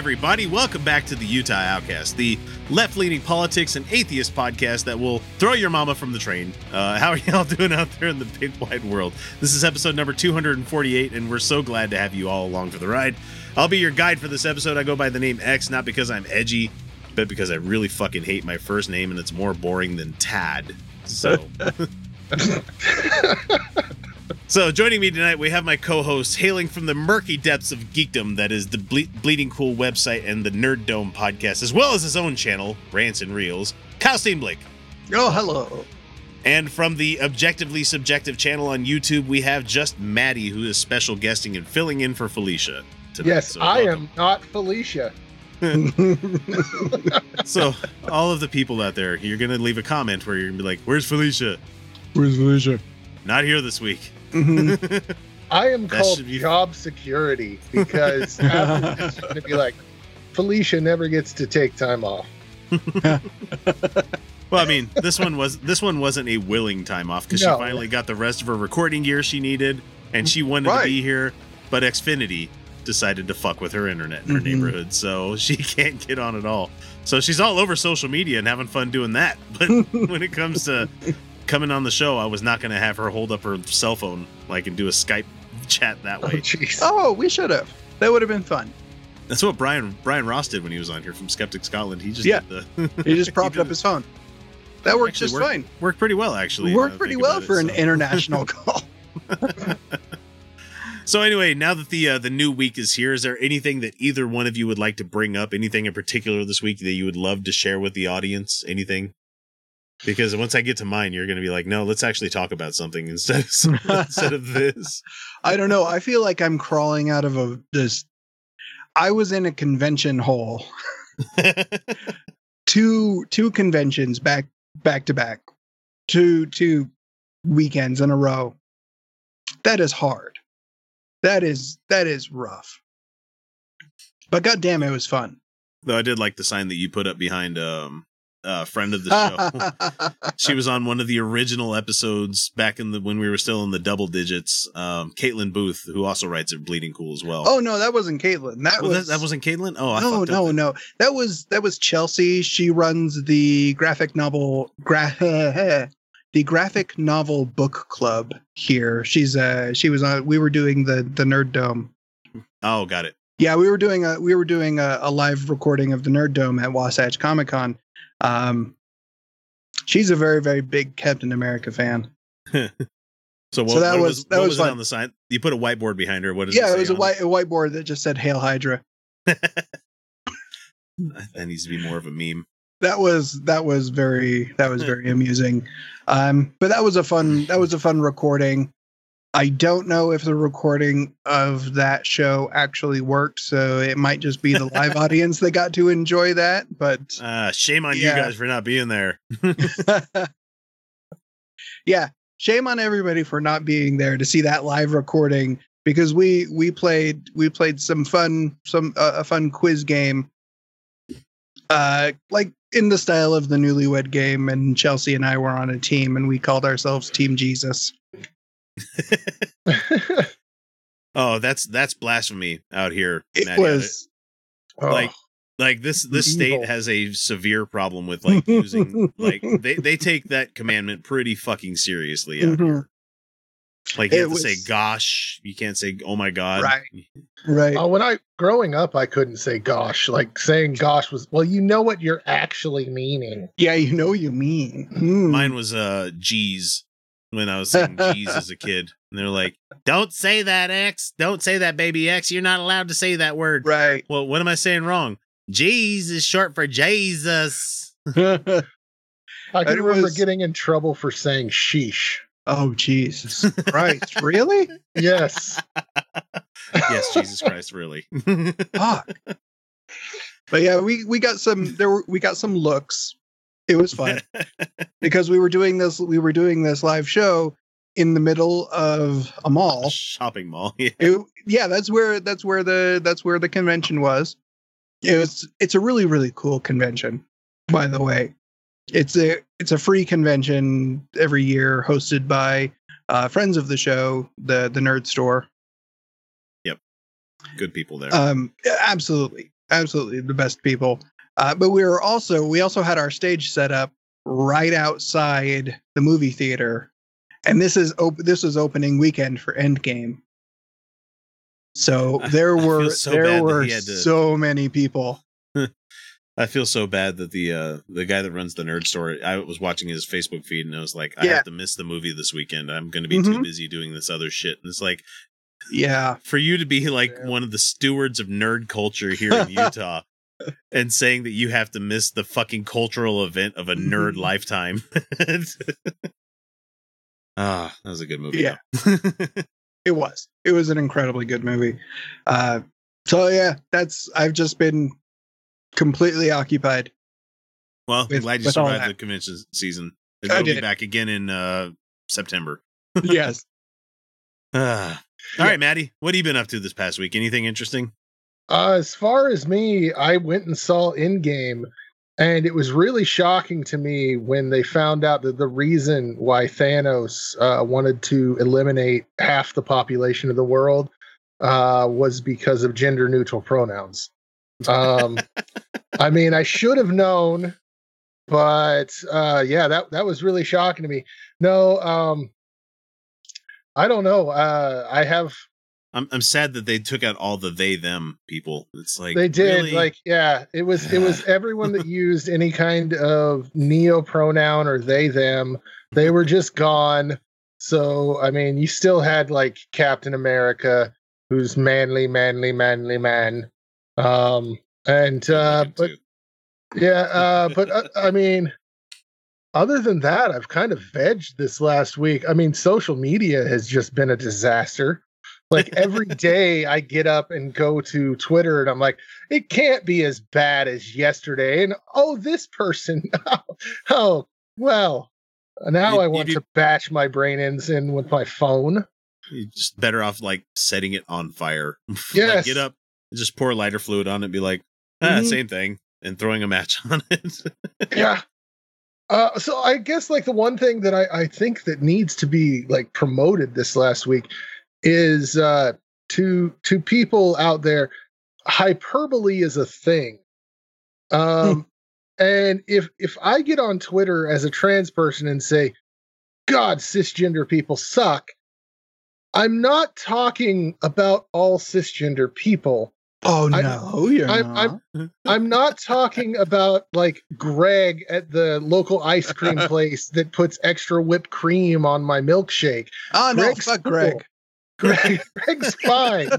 Everybody, welcome back to the Utah Outcast, the left leaning politics and atheist podcast that will throw your mama from the train. Uh, how are y'all doing out there in the big wide world? This is episode number 248, and we're so glad to have you all along for the ride. I'll be your guide for this episode. I go by the name X, not because I'm edgy, but because I really fucking hate my first name and it's more boring than Tad. So. So, joining me tonight, we have my co host hailing from the murky depths of geekdom that is the Ble- Bleeding Cool website and the Nerd Dome podcast, as well as his own channel, Rants and Reels, Kyle Steinblick. Oh, hello. And from the Objectively Subjective channel on YouTube, we have just Maddie, who is special guesting and filling in for Felicia. Tonight. Yes, So I welcome. am not Felicia. So, all of the people out there, you're going to leave a comment where you're going to be like, Where's Felicia? Where's Felicia? Not here this week. I am That called be- job security because after this, going to be like Felicia never gets to take time off. Well, I mean, this one was this one wasn't a willing time off because No. she finally got the rest of her recording gear she needed, and she wanted to be here, but Xfinity decided to fuck with her internet in her Mhm. neighborhood, so she can't get on at all. So she's all over social media and having fun doing that. But when it comes to coming on the show, I was not going to have her hold up her cell phone like and do a Skype chat that Oh, way. jeez. Oh, we should have. That would have been fun. That's what Brian Brian Ross did when he was on here from Skeptic Scotland. He just Yeah. did the He just propped did up his phone. That worked Actually just worked- fine. worked pretty well actually. now Worked pretty well about it, for an so. international call. So anyway, now that the uh, the new week is here, is there anything that either one of you would like to bring up? Anything in particular this week that you would love to share with the audience? Anything? Because once I get to mine, you're going to be like, "No, let's actually talk about something instead of instead of this." I don't know. I feel like I'm crawling out of a this. I was in a convention hole, two two conventions back back to back, two two weekends in a row. That is hard. That is that is rough. But goddamn, it was fun. Though I did like the sign that you put up behind um a friend of the show. she was on one of the original episodes back in the when we were still in the double digits. Um, Caitlin Booth, who also writes at Bleeding Cool as well. oh no, that wasn't Caitlin. That Well, was that, that wasn't Caitlin. Oh, I no, no, then. no. That was that was Chelsea. She runs the graphic novel gra- the graphic novel book club here. She's uh she was on we were doing the the Nerd Dome. Oh, got it. Yeah, we were doing a we were doing a, a live recording of the Nerd Dome at Wasatch Comic Con. Um she's a very very big Captain America fan. So what, So that what was- that what was on the sign? You put a whiteboard behind her. What does yeah, it, it was a white a whiteboard that just said Hail Hydra. That needs to be more of a meme. that was that was very that was very amusing um but that was a fun that was a fun recording i don't know if the recording of that show actually worked so it might just be the live audience that got to enjoy that but Uh, shame on Yeah. you guys for not being there. yeah shame on everybody for not being there to see that live recording because we we played we played some fun some uh, a fun quiz game uh like in the style of the newlywed game and chelsea and i were on a team and we called ourselves team jesus Oh, that's that's blasphemy out here. it Maddie. was like like this this state has a severe problem with like using like they they take that commandment pretty fucking seriously. Out Mhm. here. Like you It have to say gosh. You can't say oh my god. Right. right Oh, when I growing up, I couldn't say "gosh." Like saying "gosh" was well, you know what you're actually meaning. yeah you know what you mean Hmm. Mine was uh G's when I was saying G's as a kid. And they're like, Don't say that X. Don't say that baby X. You're not allowed to say that word. right Well, what am I saying wrong? G's is short for Jesus. I can It remember was- getting in trouble for saying "sheesh." Oh Jesus Christ! really? Yes. yes, Jesus Christ, really. Fuck. But yeah, we we got some there were we got some looks. It was fun because we were doing this we were doing this live show in the middle of a mall. Shopping mall. Yeah. It, yeah, that's where that's where the that's where the convention was. It was it's a really really cool convention, by the way. It's a it's a free convention every year hosted by uh, friends of the show, the the Nerd Store. Yep good people there. Um, absolutely, absolutely the best people. Uh, but we were also we also had our stage set up right outside the movie theater, and this is op- this is opening weekend for Endgame. So there I were so there were to- so many people. I feel so bad that the uh the guy that runs the nerd store I was watching his Facebook feed and I was like, I Yeah. have to miss the movie this weekend. I'm gonna be too Mhm. busy doing this other shit. And it's like Yeah, for you to be like Yeah. one of the stewards of nerd culture here in Utah and saying that you have to miss the fucking cultural event of a nerd lifetime. ah, that was a good movie. Yeah. it was. It was an incredibly good movie. Uh, so yeah, that's I've just been completely occupied. well, With- glad you survived the convention season. I It'll be back again in uh September. yes. Ah. All right, Maddie, what have you been up to this past week? Anything interesting? Uh, as far as me, I went and saw Endgame, and it was really shocking to me when they found out that the reason why Thanos uh, wanted to eliminate half the population of the world uh, was because of gender neutral pronouns. Um, I mean, I should have known, but uh, yeah, that that was really shocking to me. No, um, I don't know. Uh, I have I'm I'm sad that they took out all the they them people. It's like they did really? like yeah it was it was everyone that used any kind of neo pronoun or they them they were just gone. So i mean you still had like captain america who's manly manly manly man. Um and uh but yeah uh but uh, i mean other than that i've kind of vegged this last week. I mean social media has just been a disaster like every day i get up and go to twitter and i'm like it can't be as bad as yesterday and oh this person oh, well now You- i want to bash my brain ends in with my phone You're just better off like setting it on fire. like, get up, just pour lighter fluid on it, and be like, ah, Mhm. same thing, and throwing a match on it. yeah uh, so i guess like the one thing that I, I think that needs to be like promoted this last week is uh to to people out there hyperbole is a thing um and if if i get on twitter as a trans person and say god cisgender people suck i'm not talking about all cisgender people Oh I- no, you're I'm- not. I'm- I'm not talking about like Greg at the local ice cream place that puts extra whipped cream on my milkshake. oh no, Greg's fuck cool. Greg. Greg, Greg's fine.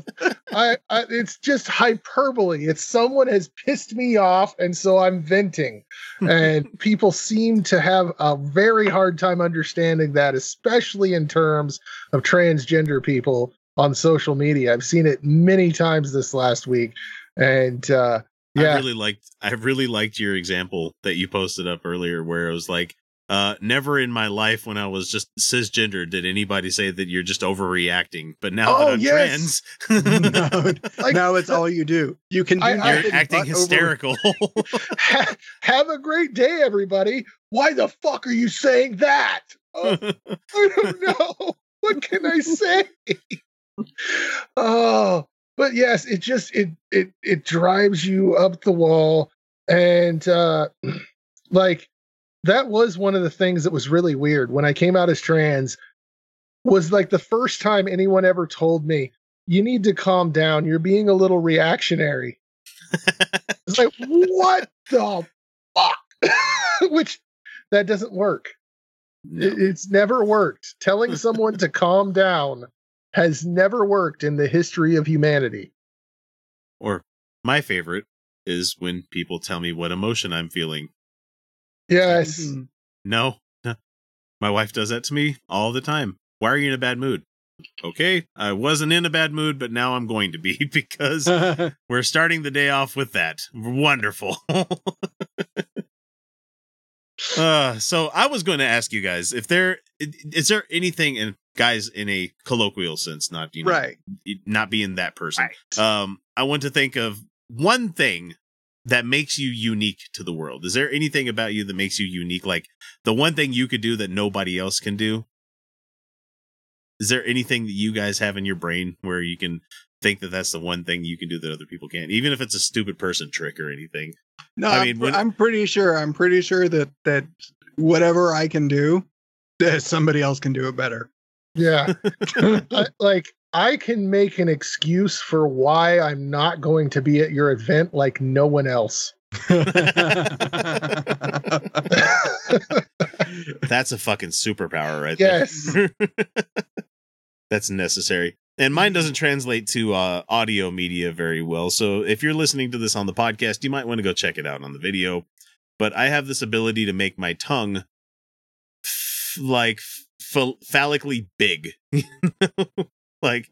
I, I, it's just hyperbole. It's someone has pissed me off, and so I'm venting. And people seem to have a very hard time understanding that, especially in terms of transgender people on social media. I've seen it many times this last week, and uh, I really liked I really liked your example that you posted up earlier where it was like uh never in my life when I was just cisgender did anybody say that you're just overreacting. But now Oh, that I'm yes. trans no, Like- now it's all you do. You can do I- I- you're acting but over- hysterical. Ha- have a great day, everybody. Why the fuck are you saying that? Oh, I don't know. What can I say? oh, but yes, it just it it it drives you up the wall, and uh like that was one of the things that was really weird when I came out as trans. Was like the first time anyone ever told me you need to calm down. You're being a little reactionary. It's like, what the fuck? Which that doesn't work. It- it's never worked. Telling someone to calm down has never worked in the history of humanity. or my favorite is when people tell me what emotion I'm feeling. Yes. Mhm. No, no. My wife does that to me all the time. Why are you in a bad mood? Okay, I wasn't in a bad mood, but now I'm going to be because we're starting the day off with that. Wonderful. uh, so I was going to ask you guys if there is there anything in guys in a colloquial sense, not you know, right. not being that person. Right. Um, I want to think of one thing that makes you unique to the world. Is there anything about you that makes you unique? Like the one thing you could do that nobody else can do? Is there anything that you guys have in your brain where you can think that that's the one thing you can do that other people can't, even if it's a stupid person trick or anything? No, I I mean, am when- I'm pretty sure. I'm pretty sure that that whatever I can do, that somebody else can do it better. Yeah. I, like I can make an excuse for why I'm not going to be at your event like no one else. That's a fucking superpower right there. yes. that's necessary. And mine doesn't translate to uh, audio media very well. So if you're listening to this on the podcast, you might want to go check it out on the video. But I have this ability to make my tongue f- like ph- phallically big. like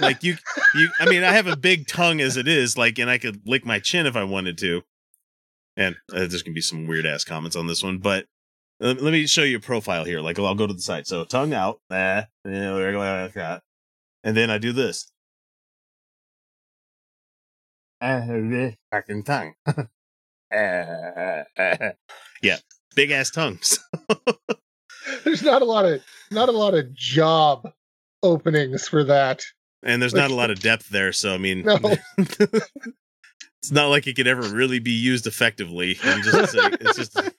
like you you I mean I have a big tongue as it is like and I could lick my chin if I wanted to. And uh, there's going to be some weird ass comments on this one, but uh, let me show you a profile here. Like I'll go to the site So tongue out, eh, yeah, we're going like that. And then I do this. I have this fucking tongue. yeah, big ass tongues. There's not a lot of not a lot of job openings for that. and there's not a lot of depth there. So I mean, No. it's not like it could ever really be used effectively. Just, it's, it's just.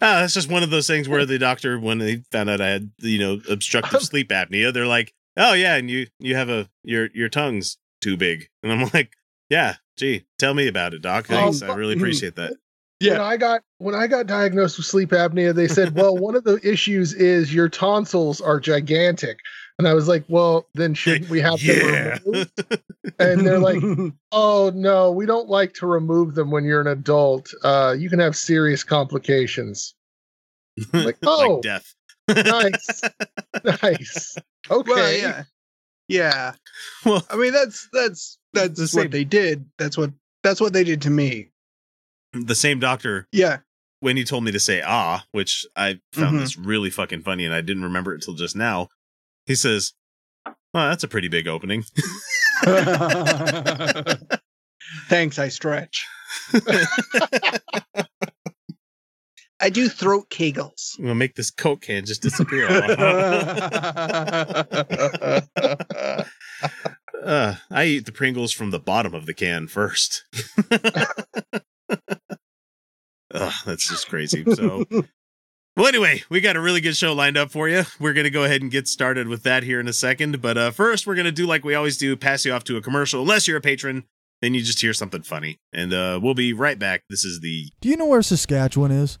Ah, that's just one of those things where the doctor, when they found out I had, you know, obstructive sleep apnea, they're like, "Oh yeah, and you you have a your your tongue's too big," and I'm like, "Yeah, gee, tell me about it, doc. Thanks, I really appreciate that." When Yeah. I got when I got diagnosed with sleep apnea, they said, "Well, one of the issues is your tonsils are gigantic." And I was like, "Well, then shouldn't we have Yeah. them removed?" And they're like, "Oh no, we don't like to remove them when you're an adult. Uh, you can have serious complications." Like, oh. like death. Nice, nice. Okay, well, yeah, yeah. Well, I mean, that's that's that's The what they did. That's what that's what they did to me. The same doctor Yeah. when he told me to say ah, which I found Mhm. this really fucking funny and I didn't remember it until just now. He says, Oh, that's a pretty big opening. Thanks, I stretch. I do throat kegels. I'm gonna make this Coke can just disappear. uh, I eat the Pringles from the bottom of the can first. Ugh, that's just crazy. So Well, anyway, we got a really good show lined up for you. We're going to go ahead and get started with that here in a second. But uh, first, we're going to do like we always do pass you off to a commercial. Unless you're a patron, then you just hear something funny. And uh, we'll be right back. This is the. Do you know where Saskatchewan is?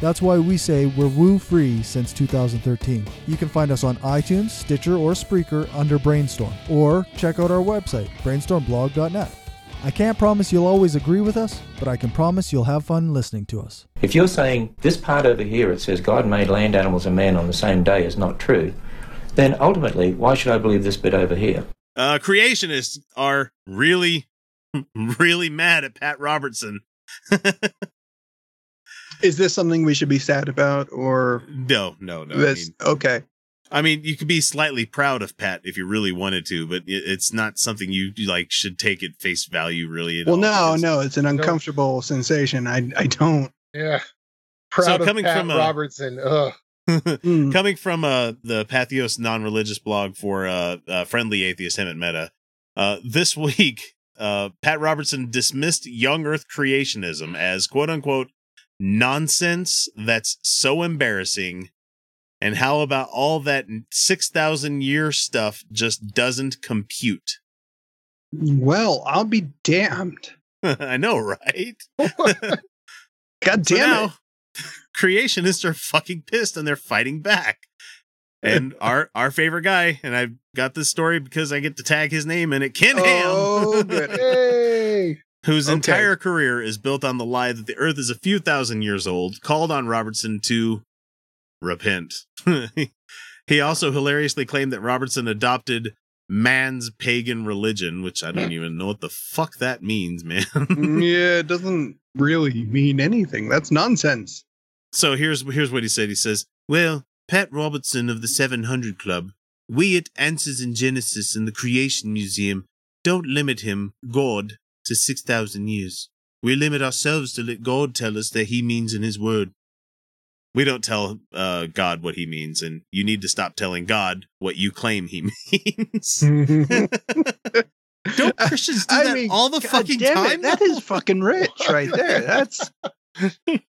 That's why we say we're woo free since 2013. You can find us on iTunes, Stitcher, or Spreaker under Brainstorm, or check out our website, brainstormblog.net. I can't promise you'll always agree with us, but I can promise you'll have fun listening to us. If you're saying this part over here, it says God made land animals and man on the same day is not true, then ultimately, why should I believe this bit over here? Uh, creationists are really, really mad at Pat Robertson. Is this something we should be sad about, or no, no, no. I mean, okay. I mean, you could be slightly proud of Pat if you really wanted to, but it, it's not something you you, like should take at face value. Really. at Well, all, no, because- no, it's an uncomfortable sensation. I I don't. yeah. Proud So of coming Pat from a- Robertson. Ugh. Mm. Coming from uh, the Patheos non-religious blog for uh, uh, friendly atheist Hemant Mehta, uh, this week uh, Pat Robertson dismissed young Earth creationism as "quote unquote" nonsense that's so embarrassing And how about all that 6,000 year stuff just doesn't compute? Well, I'll be damned. I know, right? God So damn now, it. creationists are fucking pissed and they're fighting back. And our our favorite guy, and I've got this story because I get to tag his name in it, Ken Oh, Ham, good. Yay! Whose Okay. entire career is built on the lie that the Earth is a few thousand years old, called on Robertson to repent. he also hilariously claimed that Robertson adopted man's pagan religion, which I don't even know what the fuck that means, man. Mm, yeah, it doesn't really mean anything. That's nonsense. So here's here's what he said. He says, "Well, Pat Robertson of the 700 Club, we at Answers in Genesis and the Creation Museum don't limit him, God, to 6,000 years. We limit ourselves to let God tell us that He means in His Word. We don't tell uh, God what He means, and you need to stop telling God what you claim He means. don't Christians do I that mean, all the God fucking damn it, time? That is fucking rich right there. That's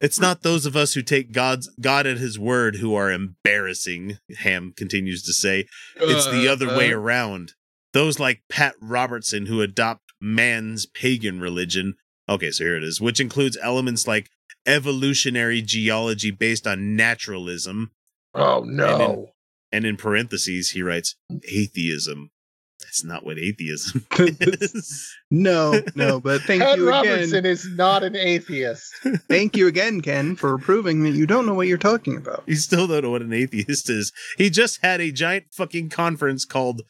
It's not those of us who take God's God at his word who are embarrassing, Ham continues to say. It's the other way Uh, around. Those like Pat Robertson who adopt man's pagan religion. Okay, so here it is, which includes elements like evolutionary geology based on naturalism, Oh no! and in parentheses he writes atheism. That's not what atheism is. no, no, but thank Pat you again. Robertson is not an atheist. Thank you again, Ken, for proving that you don't know what you're talking about. You still don't know what an atheist is. He just had a giant fucking conference called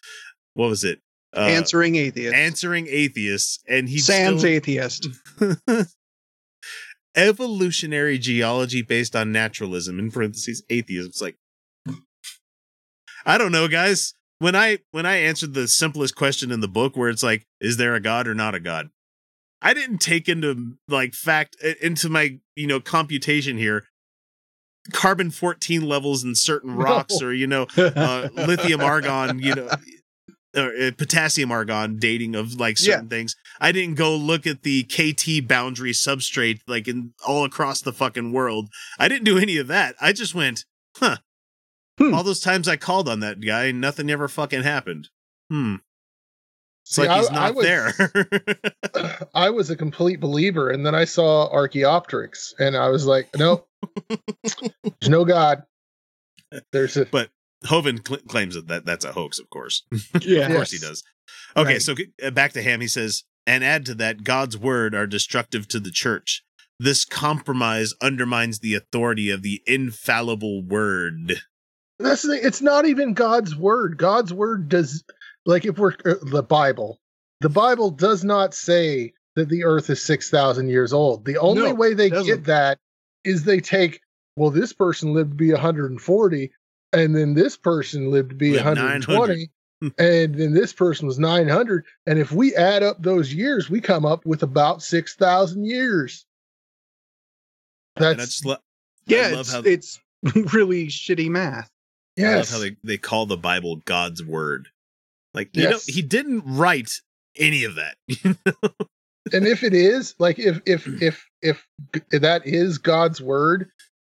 what was it? Uh, Answering atheist. answering atheists, and he Sans still, atheist. evolutionary geology based on naturalism in parentheses atheism. It's like I don't know, guys. When I when I answered the simplest question in the book, where it's like, is there a god or not a god? I didn't take into like fact into my you know computation here carbon 14 levels in certain rocks or you know uh, lithium argon, you know, or uh, potassium argon dating of like certain things. I didn't go look at the KT boundary substrate like in all across the fucking world. I didn't do any of that. I just went, huh. Hmm. All those times I called on that guy, nothing ever fucking happened. Hmm. It's See, like he's I- I not was- there. I was a complete believer, and then I saw Archaeopteryx, and I was like, nope, there's no God. There's a but Hovind cl- claims that, that that's a hoax, of course. yeah. Of course he does. Okay, Right. so uh, back to Ham. He says, and add to that, God's word are destructive to the church. This compromise undermines the authority of the infallible word. That's the thing. It's not even God's word. God's word does, like, if we're uh, the Bible, the Bible does not say that the earth is 6,000 years old. The only No, way they get that is they take, well, this person lived to be 140, and then this person lived to be Lived 120, and then this person was 900. And if we add up those years, we come up with about 6,000 years. And I That's, just lo- Yeah, love it's, how- it's really shitty math. I love yes. how they, they call the Bible God's word. Like, you know, he didn't write any of that. and if it is like if if if if that is god's word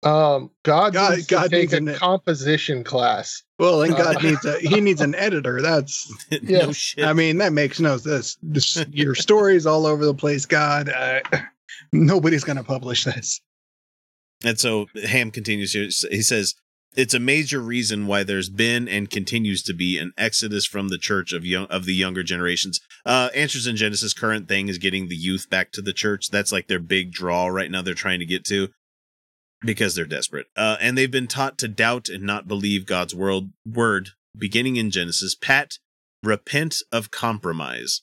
um god, God- needs to God take needs a an- composition class Well, and God Uh, needs a he needs an editor. That's no Yes. shit. I mean that makes no sense. this your stories all over the place. God, uh, nobody's gonna publish this. And so Ham continues here. He says, It's a major reason why there's been and continues to be an exodus from the church of young of the younger generations. Uh Answers in Genesis current thing is getting the youth back to the church. That's like their big draw right now they're trying to get to because they're desperate. Uh and they've been taught to doubt and not believe God's world word beginning in Genesis. Pat, repent of compromise.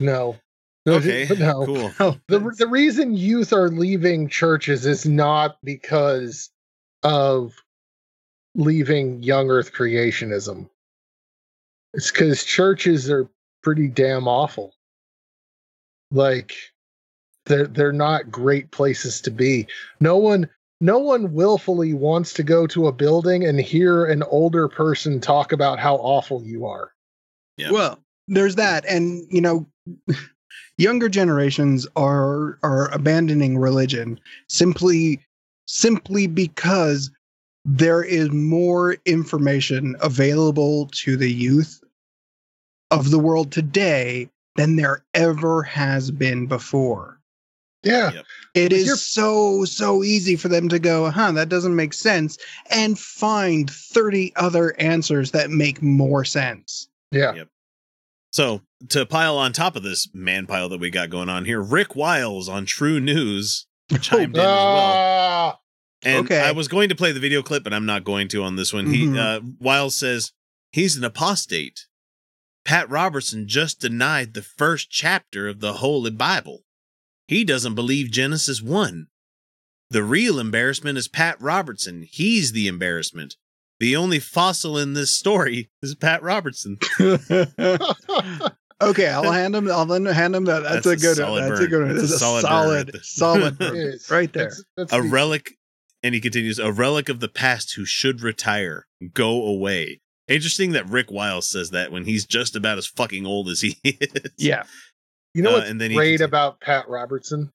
no no Okay. no Cool. Oh, the, the reason youth are leaving churches is not because of leaving young earth creationism it's because churches are pretty damn awful like they're they're not great places to be no one no one willfully wants to go to a building and hear an older person talk about how awful you are Yeah. Well, there's that, and you know, younger generations are are abandoning religion simply simply because there is more information available to the youth of the world today than there ever has been before. Yeah. Yep. It But is so so easy for them to go, huh, that doesn't make sense, and find 30 other answers that make more sense. Yeah. So to pile on top of this man pile that we got going on here, Rick Wiles on TruNews chimed in as well. Ah, And Okay. I was going to play the video clip, but I'm not going to on this one. Mhm. He uh, Wiles says he's an apostate. Pat Robertson just denied the first chapter of the Holy Bible. He doesn't believe Genesis 1. The real embarrassment is Pat Robertson. He's the embarrassment. The only fossil in this story is Pat Robertson. Okay, I'll hand him. I'll then hand him that. That's, That's a a good. solid one. That's burn. a good one. That's That's a a solid solid, burn solid, burn. right there. That's- that's a the- relic and he continues a relic of the past who should retire go away interesting that rick wiles says that when he's just about as fucking old as he is Yeah. You know Uh, what's and then he great conti- about Pat Robertson?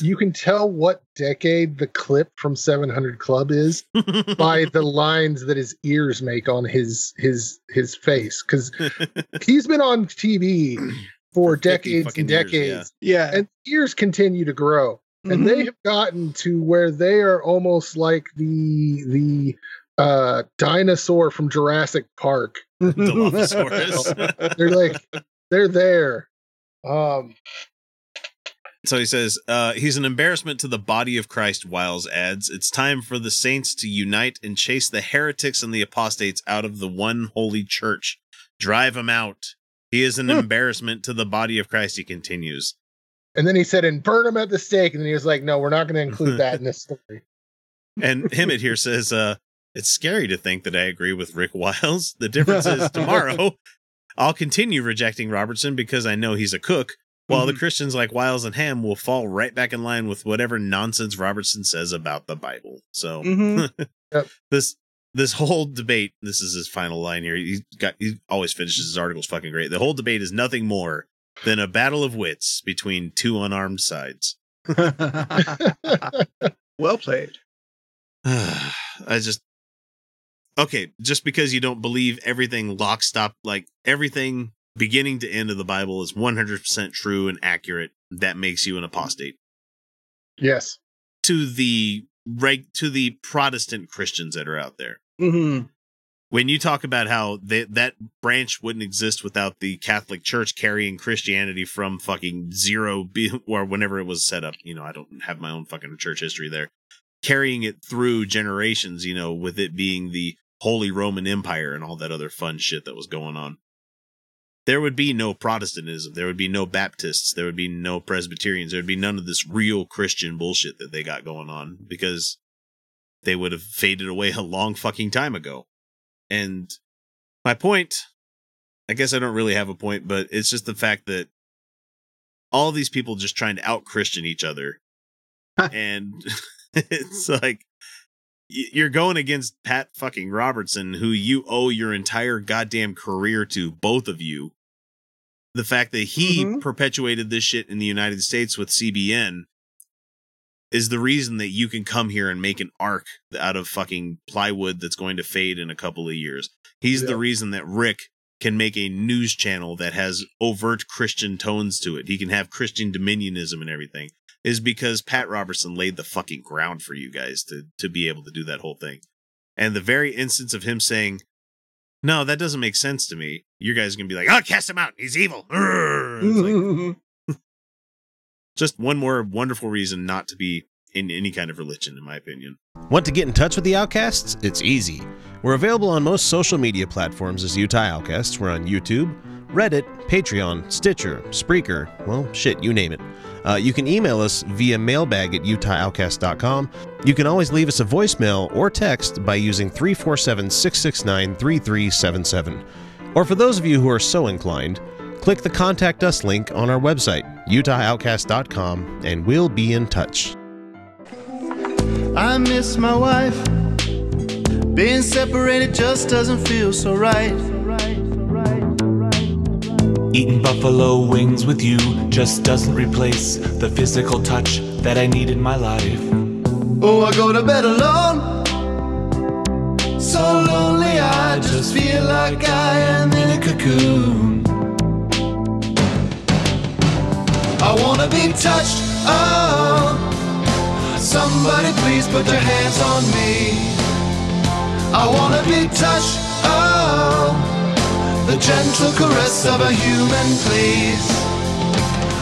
You can tell what decade the clip from 700 Club is by the lines that his ears make on his his his face because he's been on TV for, For decades fucking and years, decades, Yeah. and ears continue to grow. And Mhm. they have gotten to where they are almost like the the uh dinosaur from Jurassic Park. Dilophosaurus. They're like they're there. Um so he says uh, he's an embarrassment to the body of christ wiles adds it's time for the saints to unite and chase the heretics and the apostates out of the one holy church drive them out he is an Hmm. embarrassment to the body of christ he continues and then he said and burn him at the stake. And then he was like, No, we're not gonna include that in this story. And Hemant here says, uh, it's scary to think that I agree with Rick Wiles. The difference is tomorrow I'll continue rejecting Robertson because I know he's a cook, while the Christians like Wiles and Ham will fall right back in line with whatever nonsense Robertson says about the Bible. So Mhm. Yep. this this whole debate, this is his final line here. He got he always finishes his articles fucking great. The whole debate is nothing more than a battle of wits between two unarmed sides. well played. I just okay, just because you don't believe everything lock stop like everything beginning to end of the Bible is 100% true and accurate, that makes you an apostate. Yes. To the reg to the Protestant Christians that are out there. hmm When you talk about how they, that branch wouldn't exist without the Catholic Church carrying Christianity from fucking zero be, or whenever it was set up, you know, I don't have my own fucking church history there. Carrying it through generations, you know, with it being the Holy Roman Empire and all that other fun shit that was going on. There would be no Protestantism. There would be no Baptists. There would be no Presbyterians. There would be none of this real Christian bullshit that they got going on because they would have faded away a long fucking time ago. And my point, I guess I don't really have a point, but it's just the fact that all these people just trying to out Christian each other. and it's like you're going against Pat fucking Robertson, who you owe your entire goddamn career to, both of you. The fact that he Mhm. perpetuated this shit in the United States with CBN is the reason that you can come here and make an ark out of fucking plywood that's going to fade in a couple of years. He's the reason that Rick can make a news channel that has overt Christian tones to it. He can have Christian dominionism and everything. Is because Pat Robertson laid the fucking ground for you guys to to be able to do that whole thing. And the very instance of him saying, "No, that doesn't make sense to me," you guys are gonna be like, "Oh, cast him out. He's evil." Like, just one more wonderful reason not to be in any kind of religion, in my opinion. Want to get in touch with the Outcasts? It's easy. We're available on most social media platforms as Utah Outcasts. We're on YouTube, Reddit, Patreon, Stitcher, Spreaker, well, shit, you name it. Uh, you can email us via mailbag at utahoutcast.com. You can always leave us a voicemail or text by using 347 669 3377. Or for those of you who are so inclined, click the Contact Us link on our website, utahoutcast.com, and we'll be in touch. I miss my wife. Being separated just doesn't feel so right. Eating buffalo wings with you just doesn't replace the physical touch that I need in my life. Oh, I go to bed alone. So lonely, I just feel like I am in a cocoon. I wanna be touched. Oh, somebody please put your hands on me. I wanna be touched. Oh, the gentle caress of a human, please.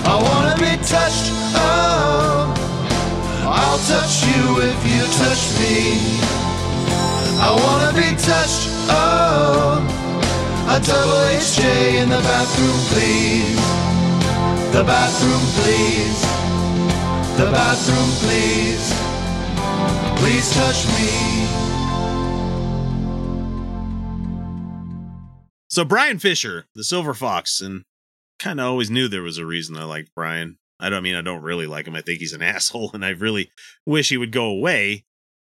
I wanna be touched. Oh, I'll touch you if you touch me. I wanna be touched. Oh, a double HJ in the bathroom, please. The bathroom, please. The bathroom, please. Please touch me. So Bryan Fischer, the Silver Fox, and kind of always knew there was a reason I liked Bryan. I don't I mean I don't really like him. I think he's an asshole, and I really wish he would go away.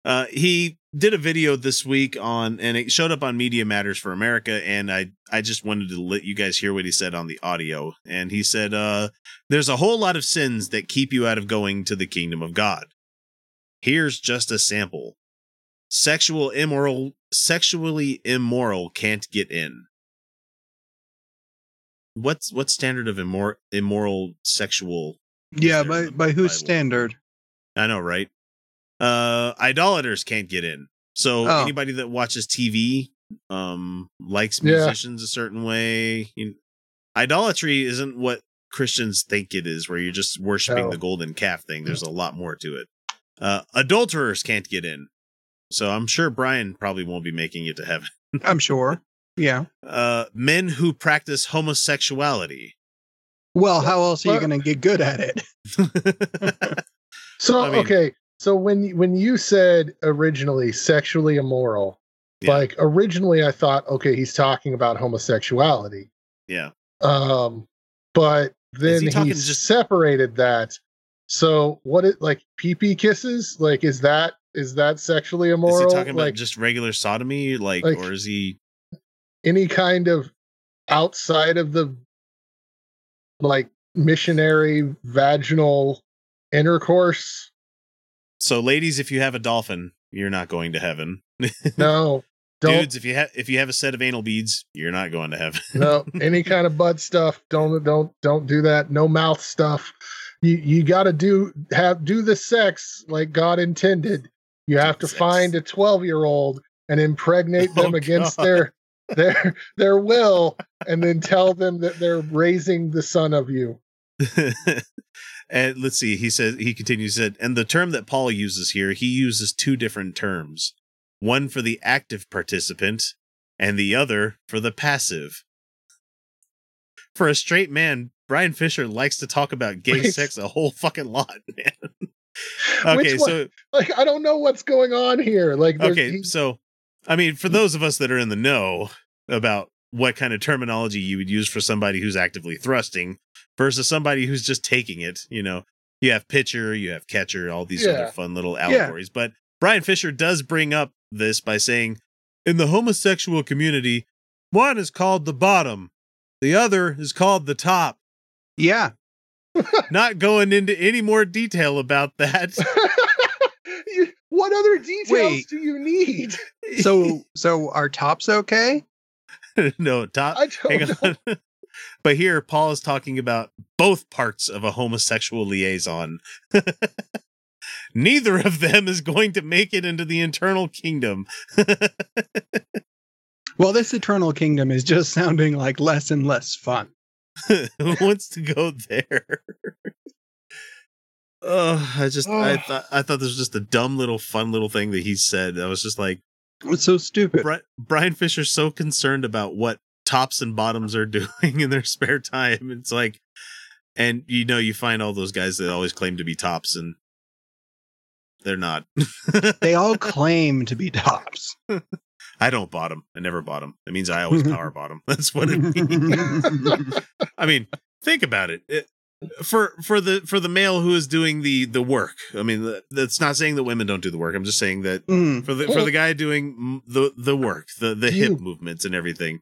Uh, he did a video this week on, and it showed up on Media Matters for America, and I I just wanted to let you guys hear what he said on the audio. And he said, uh, "There's a whole lot of sins that keep you out of going to the kingdom of God. Here's just a sample: sexual immoral, sexually immoral can't get in." What's what standard of immor- immoral sexual Yeah, by by whose standard? I know, right? Uh idolaters can't get in. So Oh. anybody that watches TV um likes Yeah. musicians a certain way. You idolatry isn't what Christians think it is, where you're just worshiping No. the golden calf thing. There's a lot more to it. Uh adulterers can't get in. So I'm sure Bryan probably won't be making it to heaven. I'm sure. Yeah. Uh men who practice homosexuality. Well, how else are you going to get good at it? So I mean- okay, so when when you said originally sexually immoral, Yeah. like originally I thought, okay, he's talking about homosexuality. yeah. Um, but then he he, just- separated that. So what it like pee pee kisses? Like is that is that sexually immoral? Is he talking about like just regular sodomy? Like, like- or is he any kind of outside of the like missionary vaginal intercourse? So, ladies, if you have a dolphin, you're not going to heaven. No. Don't Dudes, if you have if you have a set of anal beads, you're not going to heaven. no any kind of butt stuff don't don't don't do that no mouth stuff you you got to do have do the sex like god intended you have to Sex. find a 12 year old and impregnate oh, them Oh, against God. their their their will and then tell them that they're raising the son of you and let's see. He says he continues said, and the term that Paul uses here, he uses two different terms. One for the active participant, and the other for the passive. For a straight man, Bryan Fischer likes to talk about gay Wait. sex a whole fucking lot, man. okay, so like i don't know what's going on here like okay he- so i mean for mm. those of us that are in the know about what kind of terminology you would use for somebody who's actively thrusting versus somebody who's just taking it you know. You have pitcher you have catcher all these Yeah. other fun little allegories. But bryan fischer does bring up this by saying in the homosexual community one is called the bottom the other is called the top. Yeah. not going into any more detail about that what other details Wait. do you need So so are tops okay? no top i don't Hang know but here, Paul is talking about both parts of a homosexual liaison. Neither of them is going to make it into the eternal kingdom. Well, this eternal kingdom is just sounding like less and less fun. Who wants to go there? Oh, I just I thought I thought this was just a dumb little fun little thing that he said. I was just like It's so stupid. Bri- Bryan Fischer's so concerned about what tops and bottoms are doing in their spare time. It's like, and you know, you find all those guys that always claim to be tops and they're not. They all claim to be tops. I don't bottom. I never bottom. It means I always power bottom. That's what it means. I mean, think about it. It- for for the for the male who is doing the the work. I mean, that's not saying that women don't do the work. I'm just saying that Mm. for the for the guy doing mm, the the work, the the hip You- movements and everything.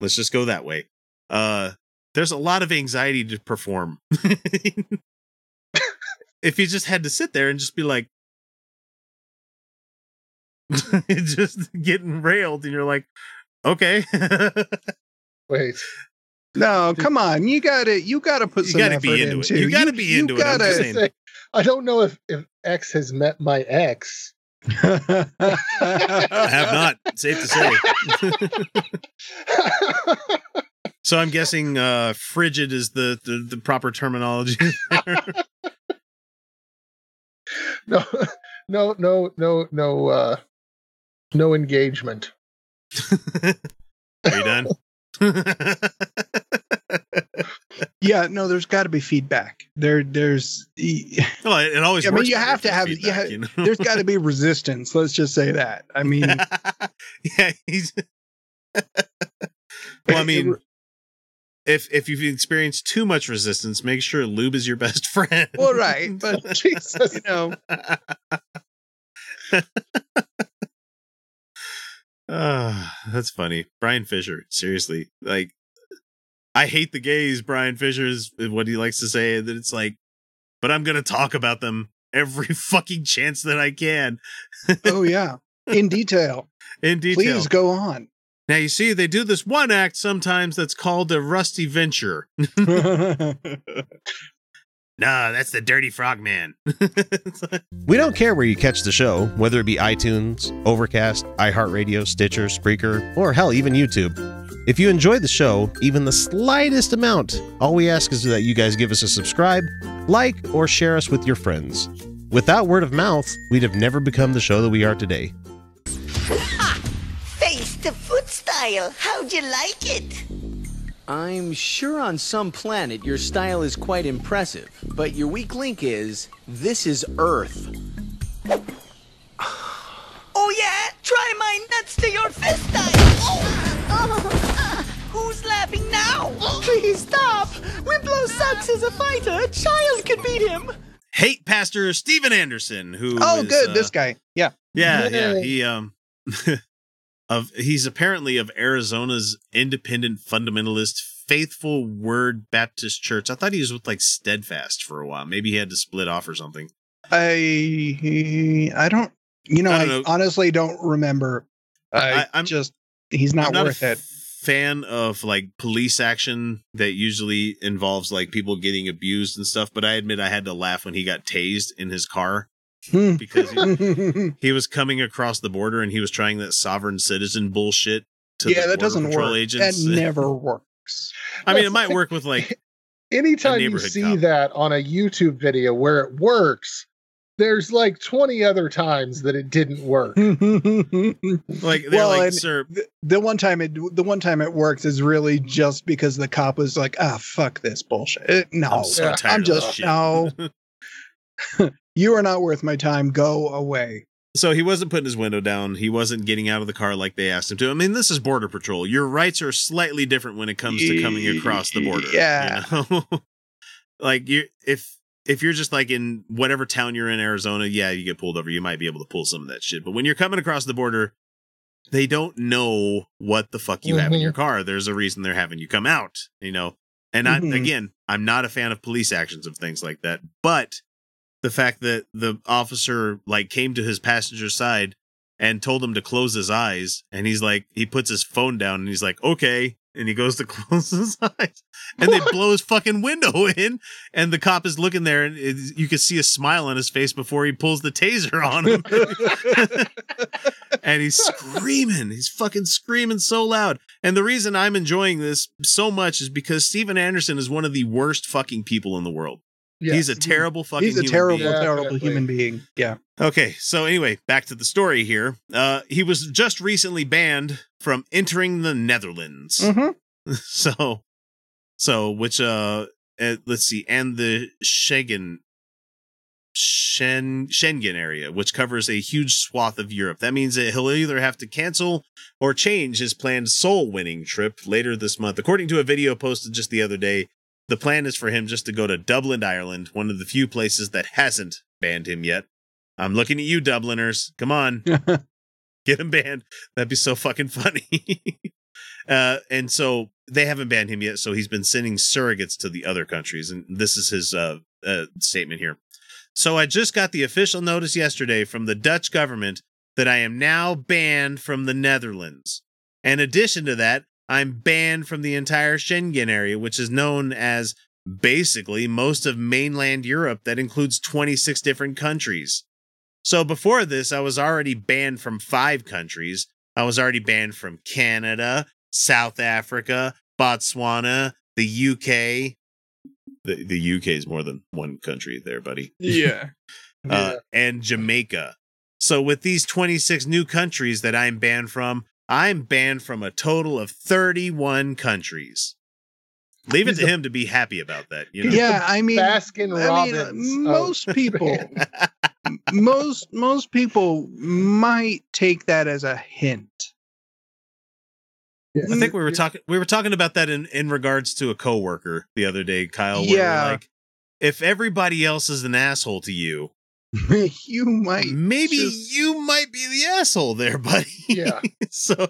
Let's just go that way. Uh there's a lot of anxiety to perform. if you just had to sit there and just be like, just getting railed, and you're like, okay, Wait. No, come on. You gotta you gotta put You some gotta effort be into it. into You gotta be into it, I'm just saying. I don't know if, if X has met my ex. I have not. Safe to say. So I'm guessing uh, frigid is the, the the proper terminology. no, no, no, no, no, uh, no engagement. Are you done? yeah, no, there's gotta be feedback. There there's well, it, always. I mean, you have to have- feedback, yeah, you know? there's gotta be resistance. Let's just say that. I mean yeah, he's. well, I mean, if if you've experienced too much resistance, make sure lube is your best friend. well right, but Jesus. you know, Ah, that's funny. Bryan Fischer, seriously. Like I hate the gays, Bryan Fischer is what he likes to say, that it's like, but I'm gonna talk about them every fucking chance that I can. oh yeah. In detail. In detail. Please go on. Now you see, they do this one act sometimes that's called a rusty venture. Nah, that's the dirty frog man. We don't care where you catch the show, whether it be iTunes, Overcast, iHeartRadio, Stitcher, Spreaker, or hell, even YouTube. If you enjoy the show, even the slightest amount, all we ask is that you guys give us a subscribe, like, or share us with your friends. Without word of mouth, we'd have never become the show that we are today. Face to foot style. How'd you like it? I'm sure on some planet your style is quite impressive, but your weak link is this is Earth. Oh yeah? Try my nuts to your fist style. Oh. Ah. Who's laughing now? Please stop! Wimp Lo sucks as a fighter. A child could beat him. Hate Pastor Steven Anderson, who oh is, good, uh, this guy. Yeah. Yeah, yeah. He um of he's apparently of Arizona's independent fundamentalist Faithful Word Baptist Church. I thought he was with like Steadfast for a while. Maybe he had to split off or something. I I don't you know, I don't know. honestly don't remember. I, I'm- just he's not, not worth a it. fan of like police action that usually involves like people getting abused and stuff, but I admit I had to laugh when he got tased in his car. Because he, he was coming across the border and he was trying that sovereign citizen bullshit to yeah, the that Border doesn't Patrol work. agents. That never works. I mean, it might work with like Anytime you see cop. that on a YouTube video where it works, there's like 20 other times that it didn't work. like they're Well, like, and- sir, the one time it the one time it works is really just because the cop was like, ah, fuck this bullshit. It- no, I'm so tired I'm of just this shit. no. You are not worth my time. Go away. So he wasn't putting his window down. He wasn't getting out of the car like they asked him to. I mean, this is border patrol. Your rights are slightly different when it comes to coming across the border. Yeah. You know? like you if if you're just like in whatever town you're in Arizona, yeah, you get pulled over. You might be able to pull some of that shit. But when you're coming across the border, they don't know what the fuck you have in your car. There's a reason they're having you come out, you know. And I Mhm. again, I'm not a fan of police actions of things like that, but the fact that the officer like came to his passenger's side and told him to close his eyes and he's like he puts his phone down and he's like okay and he goes to close his eyes and they blow his fucking window in and the cop is looking there and it, you can see a smile on his face before he pulls the taser on him. And he's screaming he's fucking screaming so loud. And the reason i'm enjoying this so much is because steven anderson is one of the worst fucking people in the world he's a terrible fucking He's a human terrible, being. terrible Definitely. human being. Yeah. Okay, so anyway, back to the story here. Uh, he was just recently banned from entering the Netherlands. Mhm. So, so which uh, uh, let's see, and the Schengen, Shen, Schengen area, which covers a huge swath of Europe. That means that he'll either have to cancel or change his planned soul winning trip later this month. According to a video posted just the other day, the plan is for him just to go to Dublin, Ireland, one of the few places that hasn't banned him yet. I'm looking at you, Dubliners. Come on, get him banned. That'd be so fucking funny. uh, and so they haven't banned him yet. So he's been sending surrogates to the other countries, and this is his uh, uh, statement here. So I just got the official notice yesterday from the Dutch government that I am now banned from the Netherlands. In addition to that, I'm banned from the entire Schengen area, which is known as basically most of mainland Europe that includes 26 different countries. So before this, I was already banned from five countries. I was already banned from Canada, South Africa, Botswana, the UK. The, the UK is more than one country there, buddy. Yeah. Uh, and Jamaica. So with these 26 new countries that I'm banned from, I'm banned from a total of 31 countries. Leave it to a- him to be happy about that. You know? yeah, I mean, Baskin I mean, uh, Robbins. of- most people, most most people might take that as a hint. Yeah. I think we were talking we were talking about that in in regards to a coworker the other day, Kyle. Yeah. we're like, if everybody else is an asshole to you, you might maybe just- you might be the asshole there, buddy. Yeah. so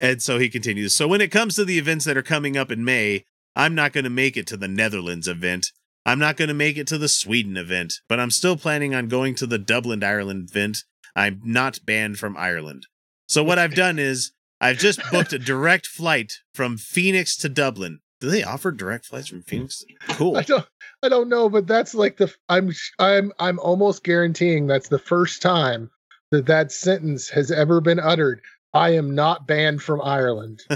and so he continues. So when it comes to the events that are coming up in May, I'm not going to make it to the Netherlands event. I'm not going to make it to the Sweden event, but I'm still planning on going to the Dublin, Ireland event. I'm not banned from Ireland. So what I've done is I've just booked a direct flight from Phoenix to Dublin. Do they offer direct flights from Phoenix? Cool. I don't I don't know, but that's like the I'm I'm I'm almost guaranteeing that's the first time that that sentence has ever been uttered. I am not banned from Ireland.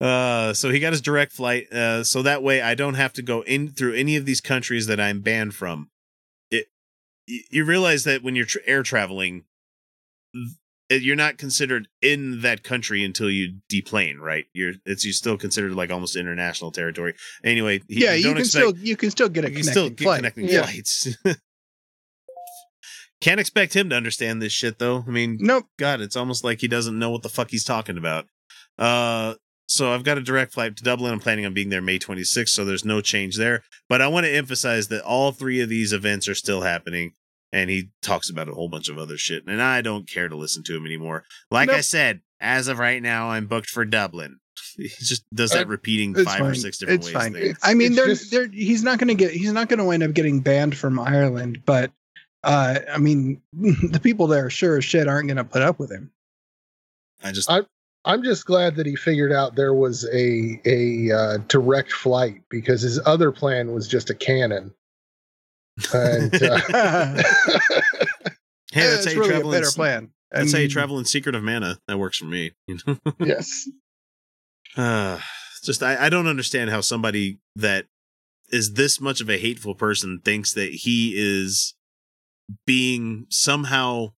Uh, so he got his direct flight. Uh, so that way I don't have to go in through any of these countries that I'm banned from. It, you realize that when you're tr air traveling, you're not considered in that country until you deplane, right? You're it's you still considered like almost international territory. Anyway, he, yeah, you can expect, still you can still get a you connecting still get flight. connecting Yeah. flights. Can't expect him to understand this shit though. I mean, Nope. God, it's almost like he doesn't know what the fuck he's talking about. Uh, so I've got a direct flight to Dublin. I'm planning on being there May 26th, so there's no change there. But I want to emphasize that all three of these events are still happening. And he talks about a whole bunch of other shit. And I don't care to listen to him anymore. Like I said, as of right now, I'm booked for Dublin. He just does that Uh, repeating It's five fine. or six different it's ways. fine. thing. I mean, it's they're, just- they're, he's not going to get he's not going to wind up getting banned from Ireland, but uh, I mean, the people there sure as shit aren't going to put up with him. I just I- I'm just glad that he figured out there was a a uh, direct flight because his other plan was just a cannon. And uh, hey, that's it's how you really a travel. in better s- plan. That's how you travel in Secret of Mana. That works for me. Yes, Uh, just I, I don't understand how somebody that is this much of a hateful person thinks that he is being somehow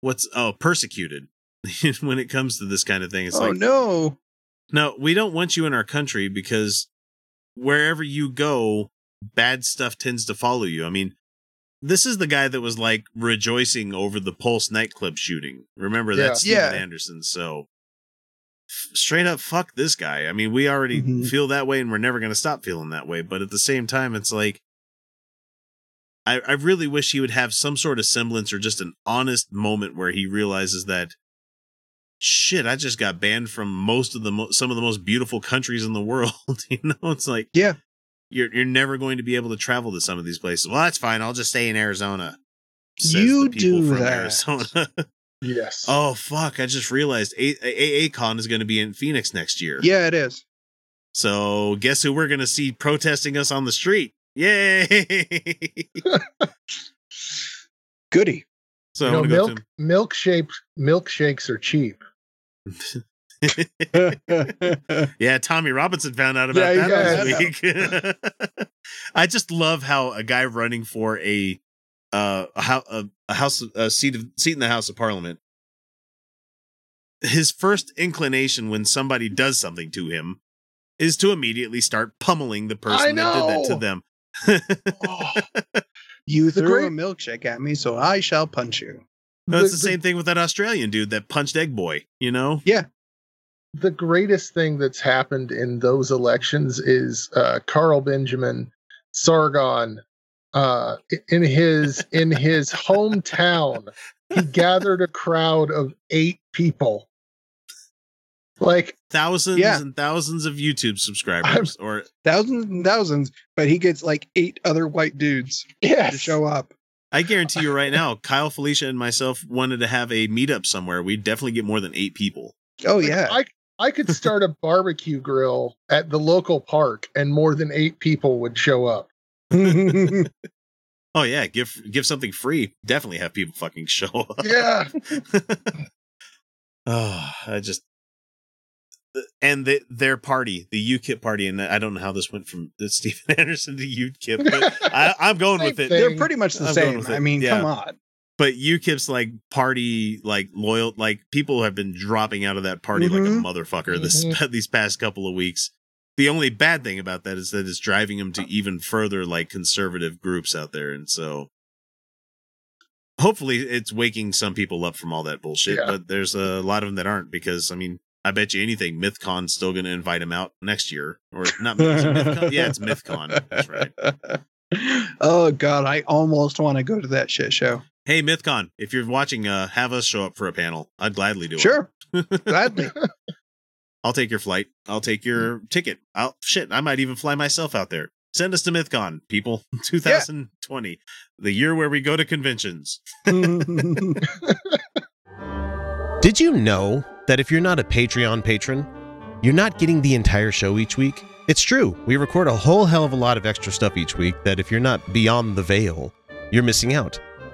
what's oh persecuted when it comes to this kind of thing. It's oh like no! no, we don't want you in our country because wherever you go, bad stuff tends to follow you. I mean, this is the guy that was like rejoicing over the Pulse nightclub shooting. Remember Yeah. that's Steven Yeah. Anderson. So f- straight up, fuck this guy. I mean, we already Mhm. feel that way, and we're never going to stop feeling that way. But at the same time, it's like. I, I really wish he would have some sort of semblance or just an honest moment where he realizes that shit, I just got banned from most of the mo- some of the most beautiful countries in the world. you know, it's like Yeah. You're you're never going to be able to travel to some of these places. Well, that's fine. I'll just stay in Arizona. You do from that. Arizona. yes. oh fuck! I just realized A- A- AACon is going to be in Phoenix next year. Yeah, it is. So guess who we're going to see protesting us on the street? Yay! Goody. so you I know, want to go milk milkshakes milkshakes are cheap. Yeah, Tommy Robinson found out about Yeah, that this week. I just love how a guy running for a uh a, a, house a seat of, seat in the House of Parliament his first inclination when somebody does something to him is to immediately start pummeling the person that did that to them. You The threw great- a milkshake at me, so I shall punch you. That's the, The- same thing with that Australian dude that punched Egg Boy, you know? The greatest thing that's happened in those elections is uh, Carl Benjamin Sargon uh, in his in his hometown. He gathered a crowd of eight people. Like Thousands Yeah. and thousands of YouTube subscribers or Thousands and thousands, but he gets like eight other white dudes to show up. I guarantee you right now, Kyle, Felicia, and myself wanted to have a meetup somewhere. We'd definitely get more than eight people. Oh Like, yeah. I I could start a barbecue grill at the local park, and more than eight people would show up. Oh yeah, give give something free. Definitely have people fucking show up. Yeah, oh, I just and the, their party, the UKIP party, and I don't know how this went from Steven Anderson to UKIP, but I, I'm going with it. thing. They're pretty much the I'm same. with. I mean, Yeah. come on. But UKIP's like party, like loyal, like people have been dropping out of that party like a Mhm. motherfucker this Mhm. these past couple of weeks. The only bad thing about that is that it's driving them to even further like conservative groups out there, and so hopefully it's waking some people up from all that bullshit. Yeah. But there's a lot of them that aren't because I mean. I bet you anything, MythCon's still going to invite him out next year, or not? MythCon? Yeah, it's MythCon. That's right. oh god, I almost want to go to that shit show. Hey, MythCon, if you're watching, uh, have us show up for a panel. I'd gladly do Sure, it. Sure, gladly. I'll take your flight. I'll take your ticket. I'll shit. I might even fly myself out there. Send us to MythCon, people. 2020, the year where we go to conventions. Did you know that if you're not a Patreon patron, you're not getting the entire show each week? It's true. We record a whole hell of a lot of extra stuff each week that if you're not beyond the veil, you're missing out.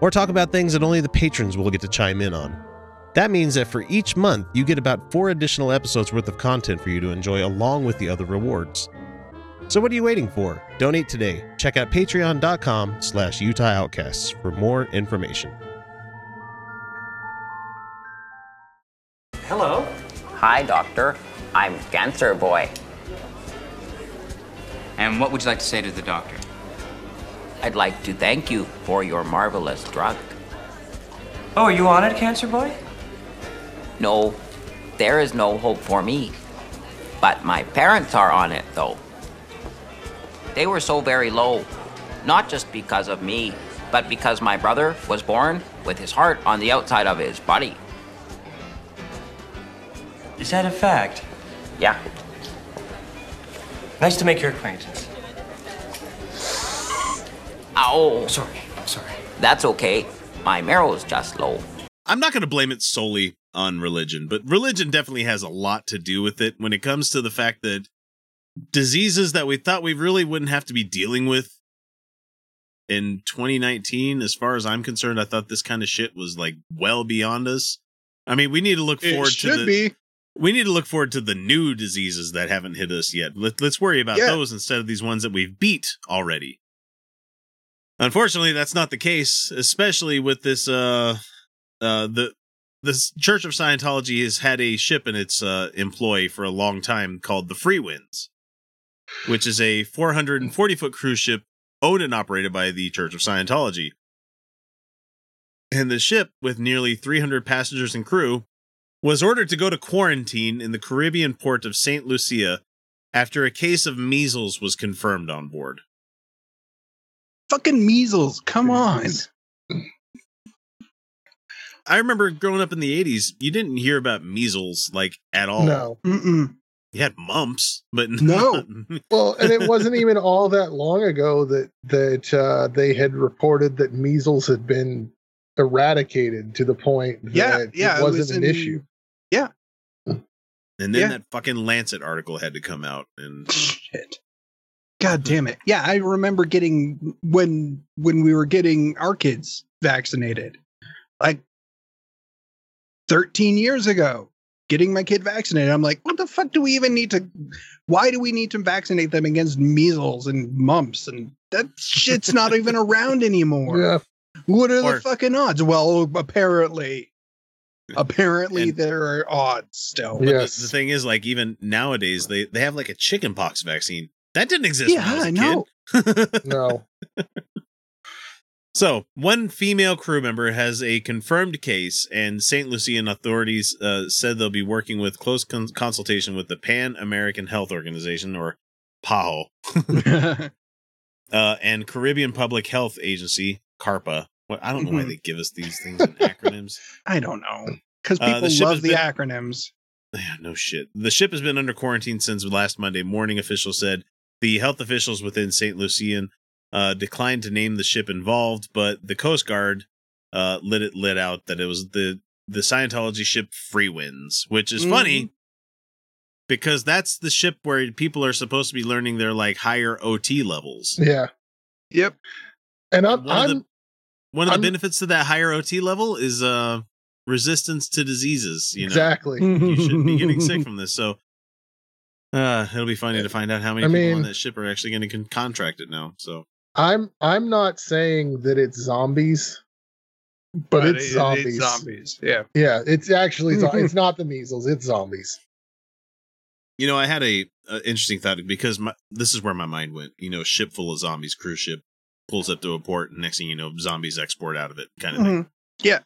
or talk about things that only the patrons will get to chime in on. That means that for each month, you get about four additional episodes worth of content for you to enjoy along with the other rewards. So what are you waiting for? Donate today. Check out patreon.com slash Utah Outcasts for more information. Hello. Hi, Doctor. I'm Cancer Boy. And what would you like to say to the doctor? I'd like to thank you for your marvelous drug. Oh, are you on it, Cancer Boy? No, there is no hope for me. But my parents are on it, though. They were so very low, not just because of me, but because my brother was born with his heart on the outside of his body. Is that a fact? Yeah, Nice to make your acquaintance. Ow. Sorry, sorry. That's okay. My marrow's just low. I'm not going to blame it solely on religion, but religion definitely has a lot to do with it when it comes to the fact that diseases that we thought we really wouldn't have to be dealing with in 2019, as far as I'm concerned, I thought this kind of shit was like well beyond us. I mean, we need to look It forward to the be. we need to look forward to the new diseases that haven't hit us yet. Let, let's worry about Yeah. those instead of these ones that we've beat already. Unfortunately, that's not the case, especially with this. Uh, uh, the the Church of Scientology has had a ship in its uh, employ for a long time called the Freewinds, which is a 440 foot cruise ship owned and operated by the Church of Scientology. And the ship, with nearly 300 passengers and crew, was ordered to go to quarantine in the Caribbean port of St. Lucia after a case of measles was confirmed on board. Fucking measles. Come on. I remember growing up in the 80s, you didn't hear about measles like at all. No. Mm-mm. You had mumps, but No. Well, and it wasn't even all that long ago that that uh, they had reported that measles had been eradicated to the point that Yeah, yeah, it it wasn't was an in- issue. Yeah. And then Yeah. that fucking Lancet article had to come out and Shit. God damn it. Yeah, I remember getting when when we were getting our kids vaccinated. Like 13 years ago, getting my kid vaccinated. I'm like, what the fuck do we even need to why do we need to vaccinate them against measles and mumps and that shit's not even around anymore. Yeah. What are Or- the fucking odds? Well, apparently apparently And- there are odds still. But the- Yes. the, thing is, like even nowadays, they they have like a chickenpox vaccine that didn't exist. Yeah, when I, was a I know. Kid. No. So, one female crew member has a confirmed case, and St. Lucian authorities uh, said they'll be working with close con- consultation with the Pan American Health Organization, or PAHO, uh, and Caribbean Public Health Agency, CARPHA. What, I don't know why Mhm. they give us these things in acronyms. I don't know because Uh, people the ship love has the been- acronyms. Yeah, no shit. The ship has been under quarantine since last Monday morning, officials said. The health officials within St. Lucian uh, declined to name the ship involved, but the Coast Guard uh, lit it lit out that it was the the Scientology ship Freewinds, which is funny because that's the ship where people are supposed to be learning their like higher OT levels. Yeah. Yep. And I'm, One of the one of the benefits to that higher OT level is uh resistance to diseases. You know, exactly. you shouldn't be getting sick from this. So uh it'll be funny to find out how many I people mean- on that ship are actually going to con- contract it now. So I'm I'm not saying that it's zombies, but, But it's it- zombies. zombies. Yeah. Yeah, it's actually it's not the measles, it's zombies. you know, I had a, a interesting thought because my, this is where my mind went. You know, ship full of zombies, cruise ship pulls up to a port, and next thing you know, zombies export out of it, kind of thing. Mhm. Yeah.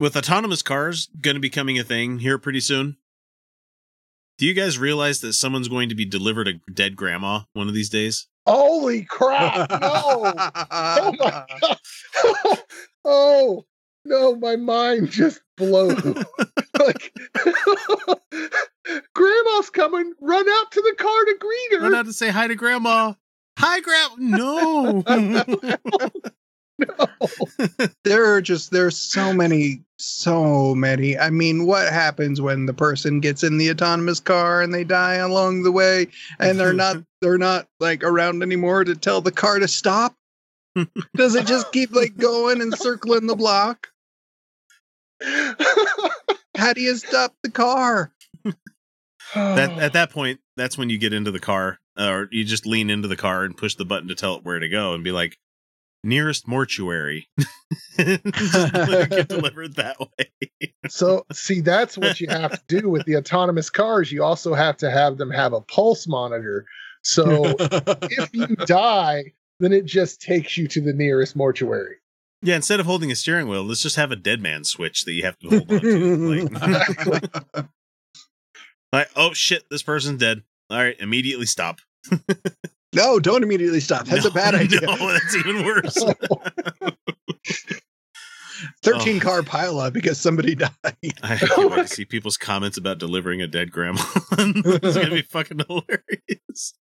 With autonomous cars going to be coming a thing here pretty soon. Do you guys realize that someone's going to be delivered a dead grandma one of these days? Holy crap! No! oh my god! oh no, my mind just blew. like Grandma's coming, run out to the car to greet her. Run out to say hi to grandma. Hi, grandma. No. there are just there's so many so many. I mean what happens when the person gets in the autonomous car and they die along the way and they're not they're not like around anymore to tell the car to stop? Does it just keep like going and circling the block? How do you stop the car? That at that point, that's when you get into the car, or you just lean into the car and push the button to tell it where to go, and be like, "Nearest mortuary." Just let it get delivered that way. so see that's what you have to do with the autonomous cars you also have to have them have a pulse monitor so if you die then it just takes you to the nearest mortuary Yeah, instead of holding a steering wheel, let's just have a dead man switch that you have to hold on to. Like, like, oh shit, this person's dead. All right, immediately stop. No don't immediately stop that's a bad idea No, that's even worse. 13 Oh. car pileup because somebody died I can't wait to see people's comments about delivering a dead grandma. it's gonna be fucking hilarious.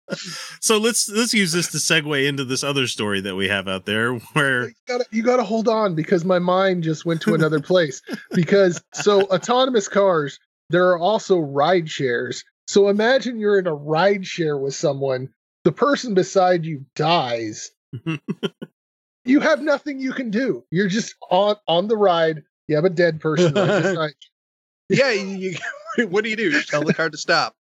So let's let's use this to segue into this other story that we have out there where you gotta, you gotta hold on because my mind just went to another place because so autonomous cars there are also ride shares so imagine you're in a ride share with someone the person beside you dies you have nothing you can do. You're just on on the ride. You have a dead person right yeah you, you- what do you do? Just tell the car to stop.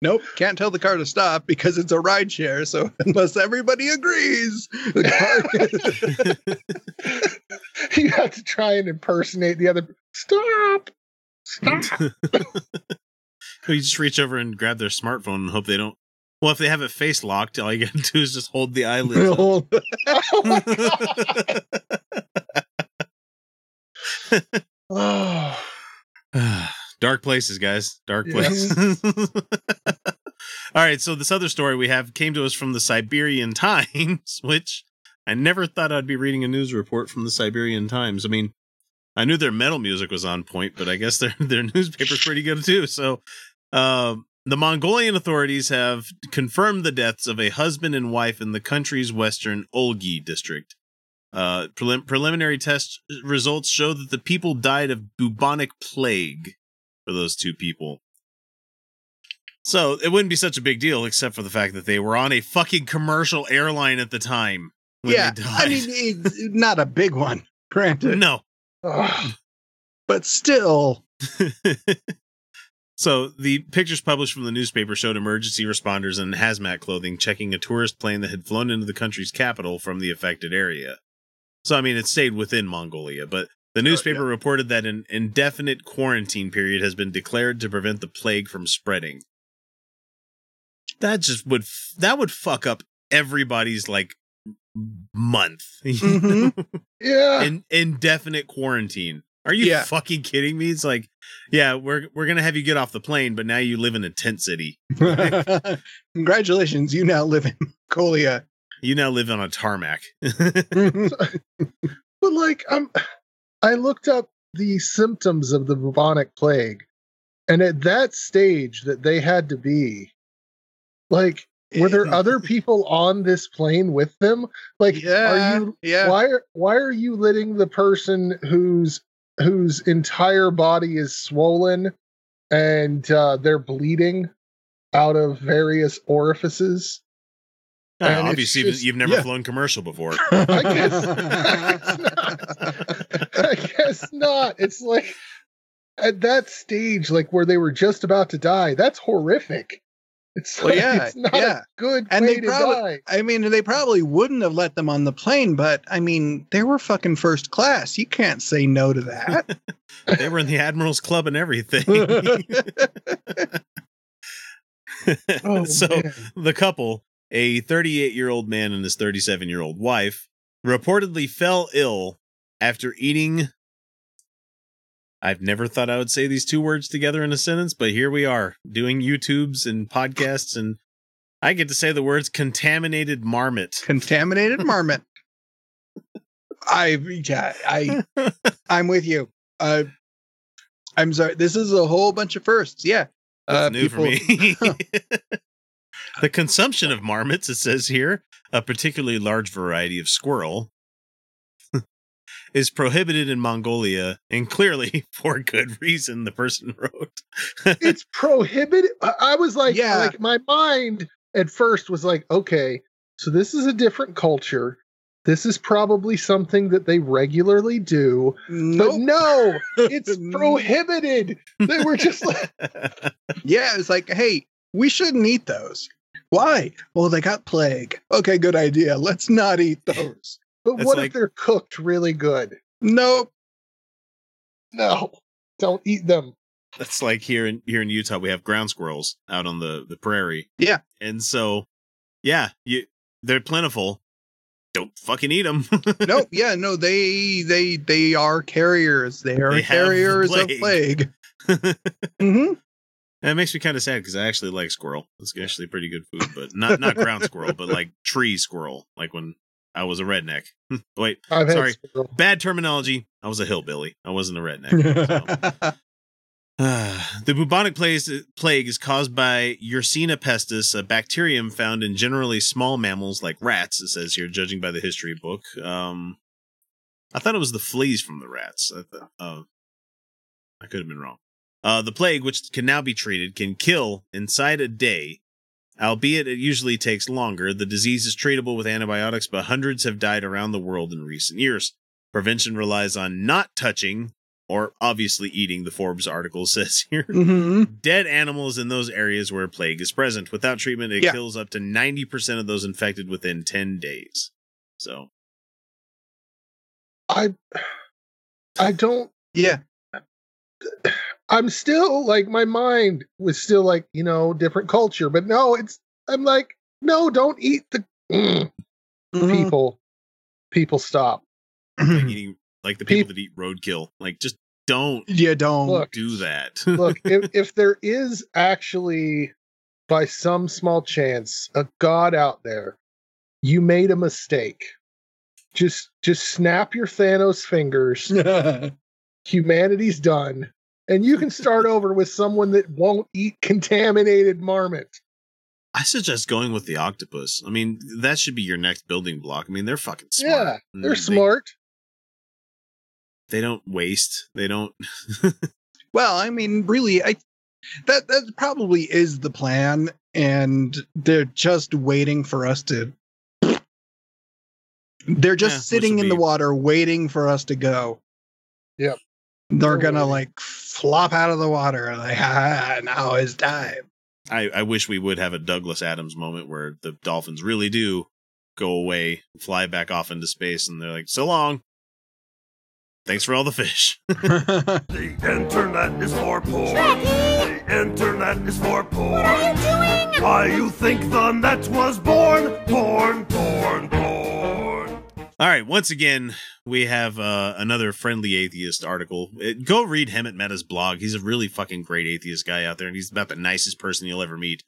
Nope. Can't tell the car to stop because it's a ride share so unless everybody agrees the car you have to try and impersonate the other stop! Stop! You just reach over and grab their smartphone and hope they don't well if they have it face locked all you gotta do is just hold the eyelids up. oh Dark places, guys. Dark Yeah. places. All right, so this other story we have came to us from the Siberian Times, which I never thought I'd be reading a news report from the Siberian Times. I mean, I knew their metal music was on point, but I guess their their newspaper's pretty good too. So, um, the Mongolian authorities have confirmed the deaths of a husband and wife in the country's western Olgi district. Uh, prelim- preliminary test results show that the people died of bubonic plague for those two people. So it wouldn't be such a big deal, except for the fact that they were on a fucking commercial airline at the time. when yeah i mean not a big one granted no. Ugh. but still So the pictures published from the newspaper showed emergency responders in hazmat clothing checking a tourist plane that had flown into the country's capital from the affected area. So I mean, it stayed within Mongolia, but the newspaper reported that an indefinite quarantine period has been declared to prevent the plague from spreading. That just would f- that would fuck up everybody's like month. Mhm. Yeah. In, indefinite quarantine. Are you Yeah. fucking kidding me? It's like, yeah, we're we're gonna have you get off the plane, but now you live in a tent city. Congratulations, you now live in Colia. You now live on a tarmac. But like I'm I looked up the symptoms of the bubonic plague and at that stage that they had to be like were there other people on this plane with them? Like Yeah, are you yeah. why are why are you letting the person whose whose entire body is swollen and uh, they're bleeding out of various orifices? Uh, And obviously, just- you've never yeah. flown commercial before. I guess, I guess not. I guess not. It's like at that stage, like where they were just about to die. That's horrific. It's Well, like, yeah, it's not yeah. a good and way they to probably die. I mean they probably wouldn't have let them on the plane, but I mean they were fucking first class. You can't say no to that. they were in the Admirals Club and everything. Oh, so man. the couple, a 38 year old man and his 37 year old wife, reportedly fell ill after eating. I've never thought I would say these two words together in a sentence, but here we are doing YouTubes and podcasts, and I get to say the words contaminated marmot. Contaminated marmot. I yeah, I I'm with you. Uh I'm sorry. This is a whole bunch of firsts. Yeah. Uh, new for me. the consumption of marmots, it says here, a particularly large variety of squirrel, is prohibited in Mongolia, and clearly for good reason, the person wrote. it's prohibited. I, I was like, Yeah. like my mind at first was like, okay, so this is a different culture. This is probably something that they regularly do. But no, it's prohibited. They were just like, Yeah, it's like, hey, we shouldn't eat those. Why? Well, they got plague. Okay, good idea. Let's not eat those. But That's what like- if they're cooked really good? Nope. No, don't eat them. That's like here in here in Utah, we have ground squirrels out on the the prairie. Yeah. and so yeah, you they're plentiful. Don't fucking eat them. Nope. Yeah, no, they they they are carriers. They are They have the carriers of plague. plague. hmm That makes me kind of sad because I actually like squirrel. It's actually pretty good food, but not not ground squirrel, but like tree squirrel. Like when I was a redneck. Wait, I've sorry, squirrel. bad terminology. I was a hillbilly. I wasn't a redneck. so. the bubonic plague, plague is caused by Yersinia pestis, a bacterium found in generally small mammals like rats. It says here, judging by the history book. Um, I thought it was the fleas from the rats. I, th- uh, I could have been wrong. Uh, the plague, which can now be treated, can kill inside a day. Albeit it usually takes longer, the disease is treatable with antibiotics, but hundreds have died around the world in recent years. Prevention relies on not touching or obviously eating, the Forbes article says here. hmm Dead animals in those areas where plague is present. Without treatment, it Yeah. kills up to 90% of those infected within 10 days. So, I, I don't. Yeah. I'm still like my mind was still like you know different culture, but no, it's I'm like no, don't eat the Mm. Mhm. people. People stop. like eating, like the people that eat roadkill, like just don't Yeah, don't. Look, do that. look if if there is actually by some small chance a god out there you made a mistake just just snap your thanos fingers humanity's done and you can start over with someone that won't eat contaminated marmot I suggest going with the octopus. I mean, that should be your next building block. I mean, they're fucking smart. yeah they're mm, they- smart They don't waste. They don't. Well, I mean, really, I that that probably is the plan, and they're just waiting for us to. They're just Yeah, sitting would in the water, waiting for us to go. Yep. They're They're gonna like flop out of the water, like ah, now it's time. I, I wish we would have a Douglas Adams moment where the dolphins really do go away, fly back off into space, and they're like, "So long, thanks for all the fish." The internet is for poor. The internet is for poor. What are you doing? Why you think the net was born? Born, born, born. All right, once again, we have uh, another friendly atheist article. It- go read him at Mehta's blog. He's a really fucking great atheist guy out there, and he's about the nicest person you'll ever meet.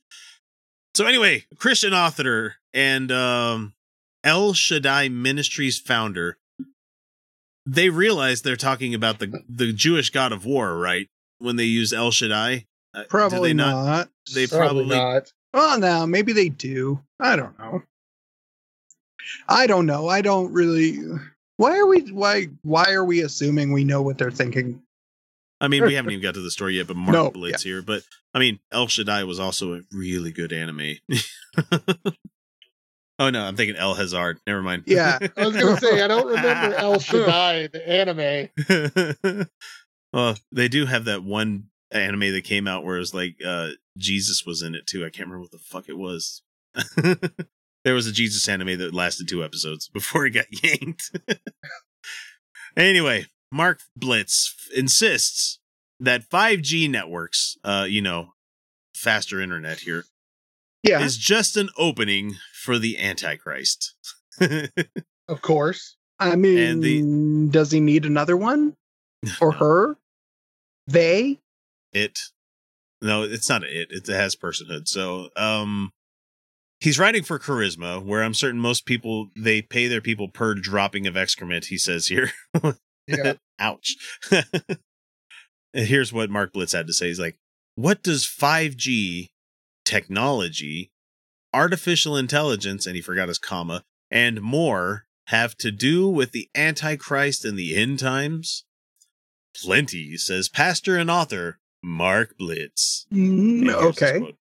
So, anyway, Christian author and um, El Shaddai Ministries founder, they realize they're talking about the the Jewish god of war, right? When they use El Shaddai, Uh, Probably they not. They Probably probably, not. Well, no, maybe they do. I don't know. I don't know. I don't really. Why are we? Why? Why are we assuming we know what they're thinking? I mean, we haven't even got to the story yet, but Mark No, Biltz here. But I mean, El Shaddai was also a really good anime. oh no, I'm thinking El Hazard. Never mind. Yeah. I was gonna say I don't remember El Shaddai, the anime. well, they do have that one anime that came out where it was like uh Jesus was in it too. I can't remember what the fuck it was. There was a Jesus anime that lasted two episodes before he got yanked. anyway, Mark Biltz insists that 5G networks, uh, you know, faster internet here, Yeah. is just an opening for the Antichrist. Of course. I mean, And the- does he need another one? Or her? They? it no it's not a it it has personhood so um he's writing for charisma where i'm certain most people they pay their people per dropping of excrement he says here. Yeah. ouch. And here's what mark biltz had to say. He's like what does 5g technology artificial intelligence and he forgot his comma and more have to do with the antichrist and the end times? Plenty says pastor and author mark biltz. Mm, and here's his okay.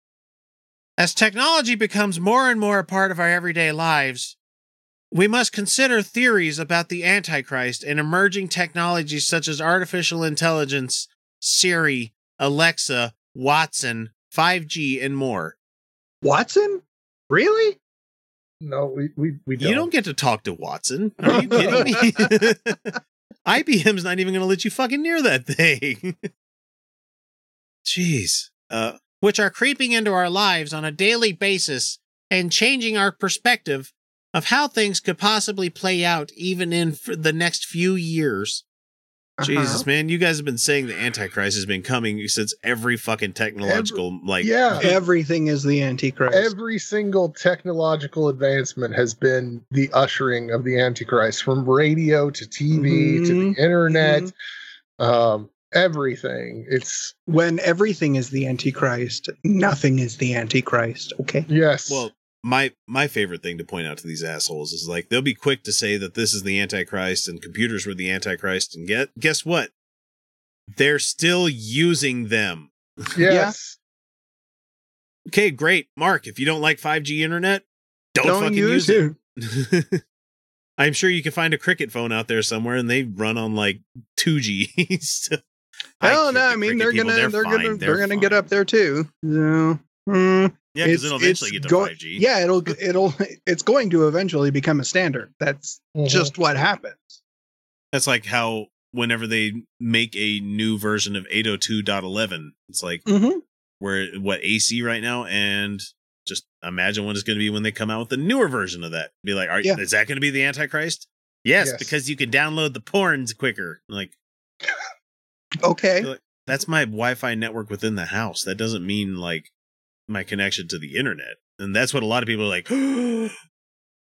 Quote. As technology becomes more and more a part of our everyday lives, we must consider theories about the Antichrist and emerging technologies such as artificial intelligence, Siri, Alexa, Watson, 5G, and more. Watson? Really? No, we we, we don't. You don't get to talk to Watson. Are you kidding me? IBM's not even going to let you fucking near that thing. Jeez. Uh, which are creeping into our lives on a daily basis and changing our perspective of how things could possibly play out even in the next few years. Jesus, Uh-huh. man, you guys have been saying the Antichrist has been coming since every fucking technological, like, yeah. Everything is the Antichrist. Every single technological advancement has been the ushering of the Antichrist, from radio to TV to Mhm. the internet, um, everything. It's when everything is the Antichrist, nothing is the Antichrist. Okay. yes. Well, my my favorite thing to point out to these assholes is like they'll be quick to say that this is the Antichrist and computers were the Antichrist, and get guess what? They're still using them. yes. Okay, great, Mark. If you don't like 5G internet, don't, Don't fucking use use it. I'm sure you can find a cricket phone out there somewhere, and they run on like 2G. so Hell kid no, the I mean they're gonna people, they're, gonna they're, gonna get up there too. So, mm, Yeah, because it'll eventually get to go- 5G. Yeah, it'll it'll it's going to eventually become a standard. That's Mhm. just what happens. That's like how whenever they make a new version of 802.11, it's like Mm-hmm. we're what AC right now, and just imagine what it's going to be when they come out with the newer version of that. Be like, are, Yeah. is that going to be the Antichrist? Yes, Yes. because you can download the porns quicker. Like Okay. that's my Wi-Fi network within the house. That doesn't mean like my connection to the internet. And that's what a lot of people are like.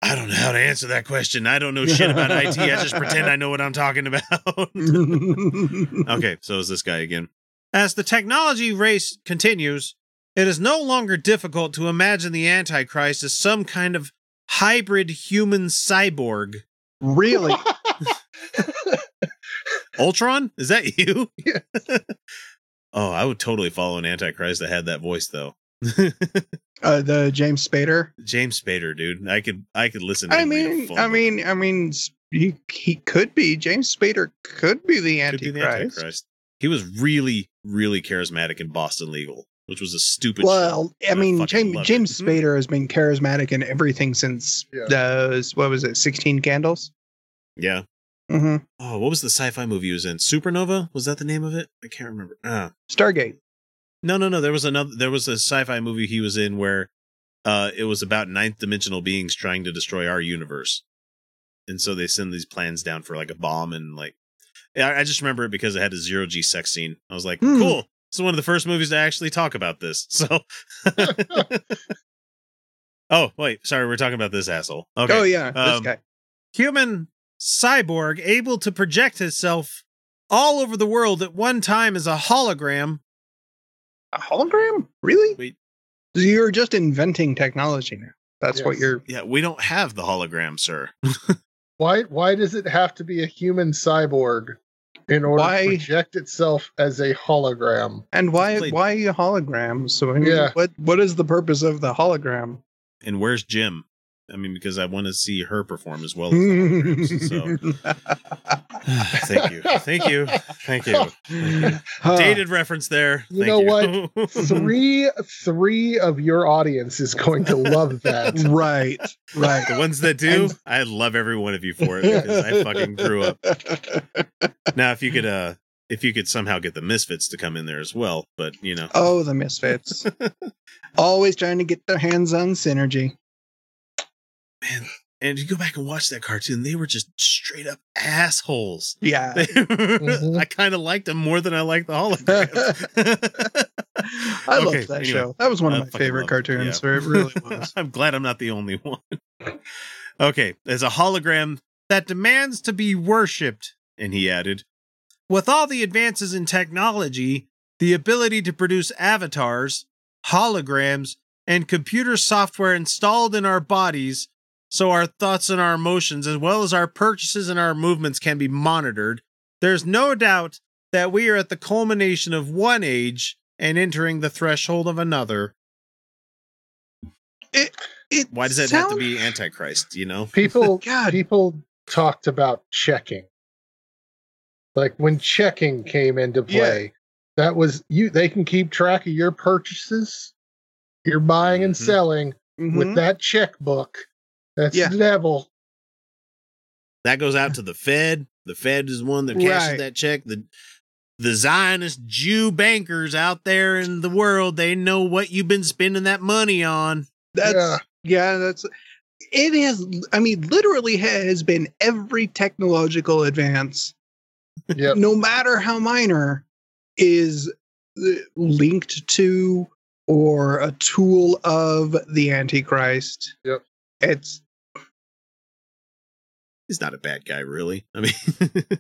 I don't know how to answer that question. I don't know shit about IT. I just pretend I know what I'm talking about. okay, so is this guy again. As the technology race continues, it is no longer difficult to imagine the Antichrist as some kind of hybrid human cyborg. really? Ultron? Is that you? oh, I would totally follow an Antichrist that had that voice though. Uh, the James Spader. James Spader, dude. I could I could listen to I him read mean, I book. mean, I mean, he he could be James Spader. Could be the Could be Antichrist. the Antichrist. He was really, really charismatic in Boston Legal, which was a stupid Well, show. I mean, fucking James, James it. Spader has been charismatic in everything since Yeah. the what was it, Sixteen Candles? Yeah. Hmm Oh, what was the sci-fi movie he was in? Supernova? Was that the name of it? I can't remember. Ah. Stargate. No, no, no. There was another. There was a sci-fi movie he was in where uh, it was about ninth dimensional beings trying to destroy our universe. and so they send these plans down for like a bomb and like I, I just remember it because it had a zero G sex scene. I was like, Hmm. cool. This is one of the first movies to actually talk about this. So Oh, wait, sorry, we're talking about this asshole. Okay. Oh yeah, this Um, guy. Human cyborg able to project himself all over the world at one time as a hologram. A hologram? Really? Wait. You're just inventing technology now. That's what you're. Yeah, we don't have the hologram, sir. Why why does it have to be a human cyborg in order Why- to project itself as a hologram? And why Played- why holograms? So I mean, Yeah. what what is the purpose of the hologram? And where's Jem? I mean, because I want to see her perform as well. As the so thank you, thank you, thank you. Thank you. Huh. Dated reference there. You Thank know you. three three of your audience is going to love that. right, right. the ones that do, I love every one of you for it because I fucking grew up. Now, if you could, uh, if you could somehow get the Misfits to come in there as well, but you know, Oh, the misfits. Always trying to get their hands on synergy. Man. And if you go back and watch that cartoon, they were just straight up assholes. Yeah. Were- Mhm. I kind of liked them more than I liked the holograms. I Okay, loved that anyway. show. That was one I of my favorite loved it, cartoons. yeah. It really was. I'm glad I'm not the only one. okay, there's a hologram that demands to be worshipped, and he added, with all the advances in technology, the ability to produce avatars, holograms, and computer software installed in our bodies so our thoughts and our emotions, as well as our purchases and our movements, can be monitored, there's no doubt that we are at the culmination of one age and entering the threshold of another. It, it Why does that have to be Antichrist? You know, People God. people talked about checking. Like when checking came into play, that was you they can keep track of your purchases, your buying and Mhm. selling Mhm. with that checkbook. That's Yeah. the devil. that goes out to the Fed. The Fed is one that cashes Right. that check. The the Zionist Jew bankers out there in the world, they know what you've been spending that money on. That's Yeah. yeah. that's it has. I mean, literally has been every technological advance, Yep. no matter how minor, is uh, linked to or a tool of the Antichrist. Yep. It's He's not a bad guy, really. I mean,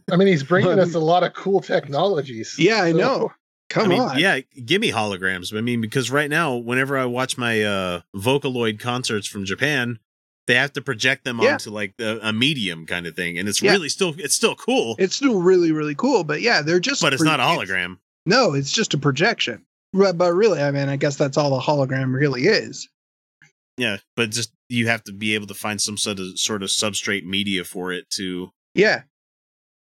I mean, he's bringing us a lot of cool technologies. yeah, I So- know. Come I mean, on. yeah, give me holograms. I mean, because right now, whenever I watch my uh Vocaloid concerts from Japan, they have to project them Yeah. onto like the, a medium kind of thing, and it's Yeah. really still it's still cool, It's still really, really cool, but yeah, they're just. but it's not a pro- hologram. No, it's just a projection. But, but really, I mean, I guess that's all the hologram really is. Yeah, but just you have to be able to find some sort of sort of substrate media for it to Yeah,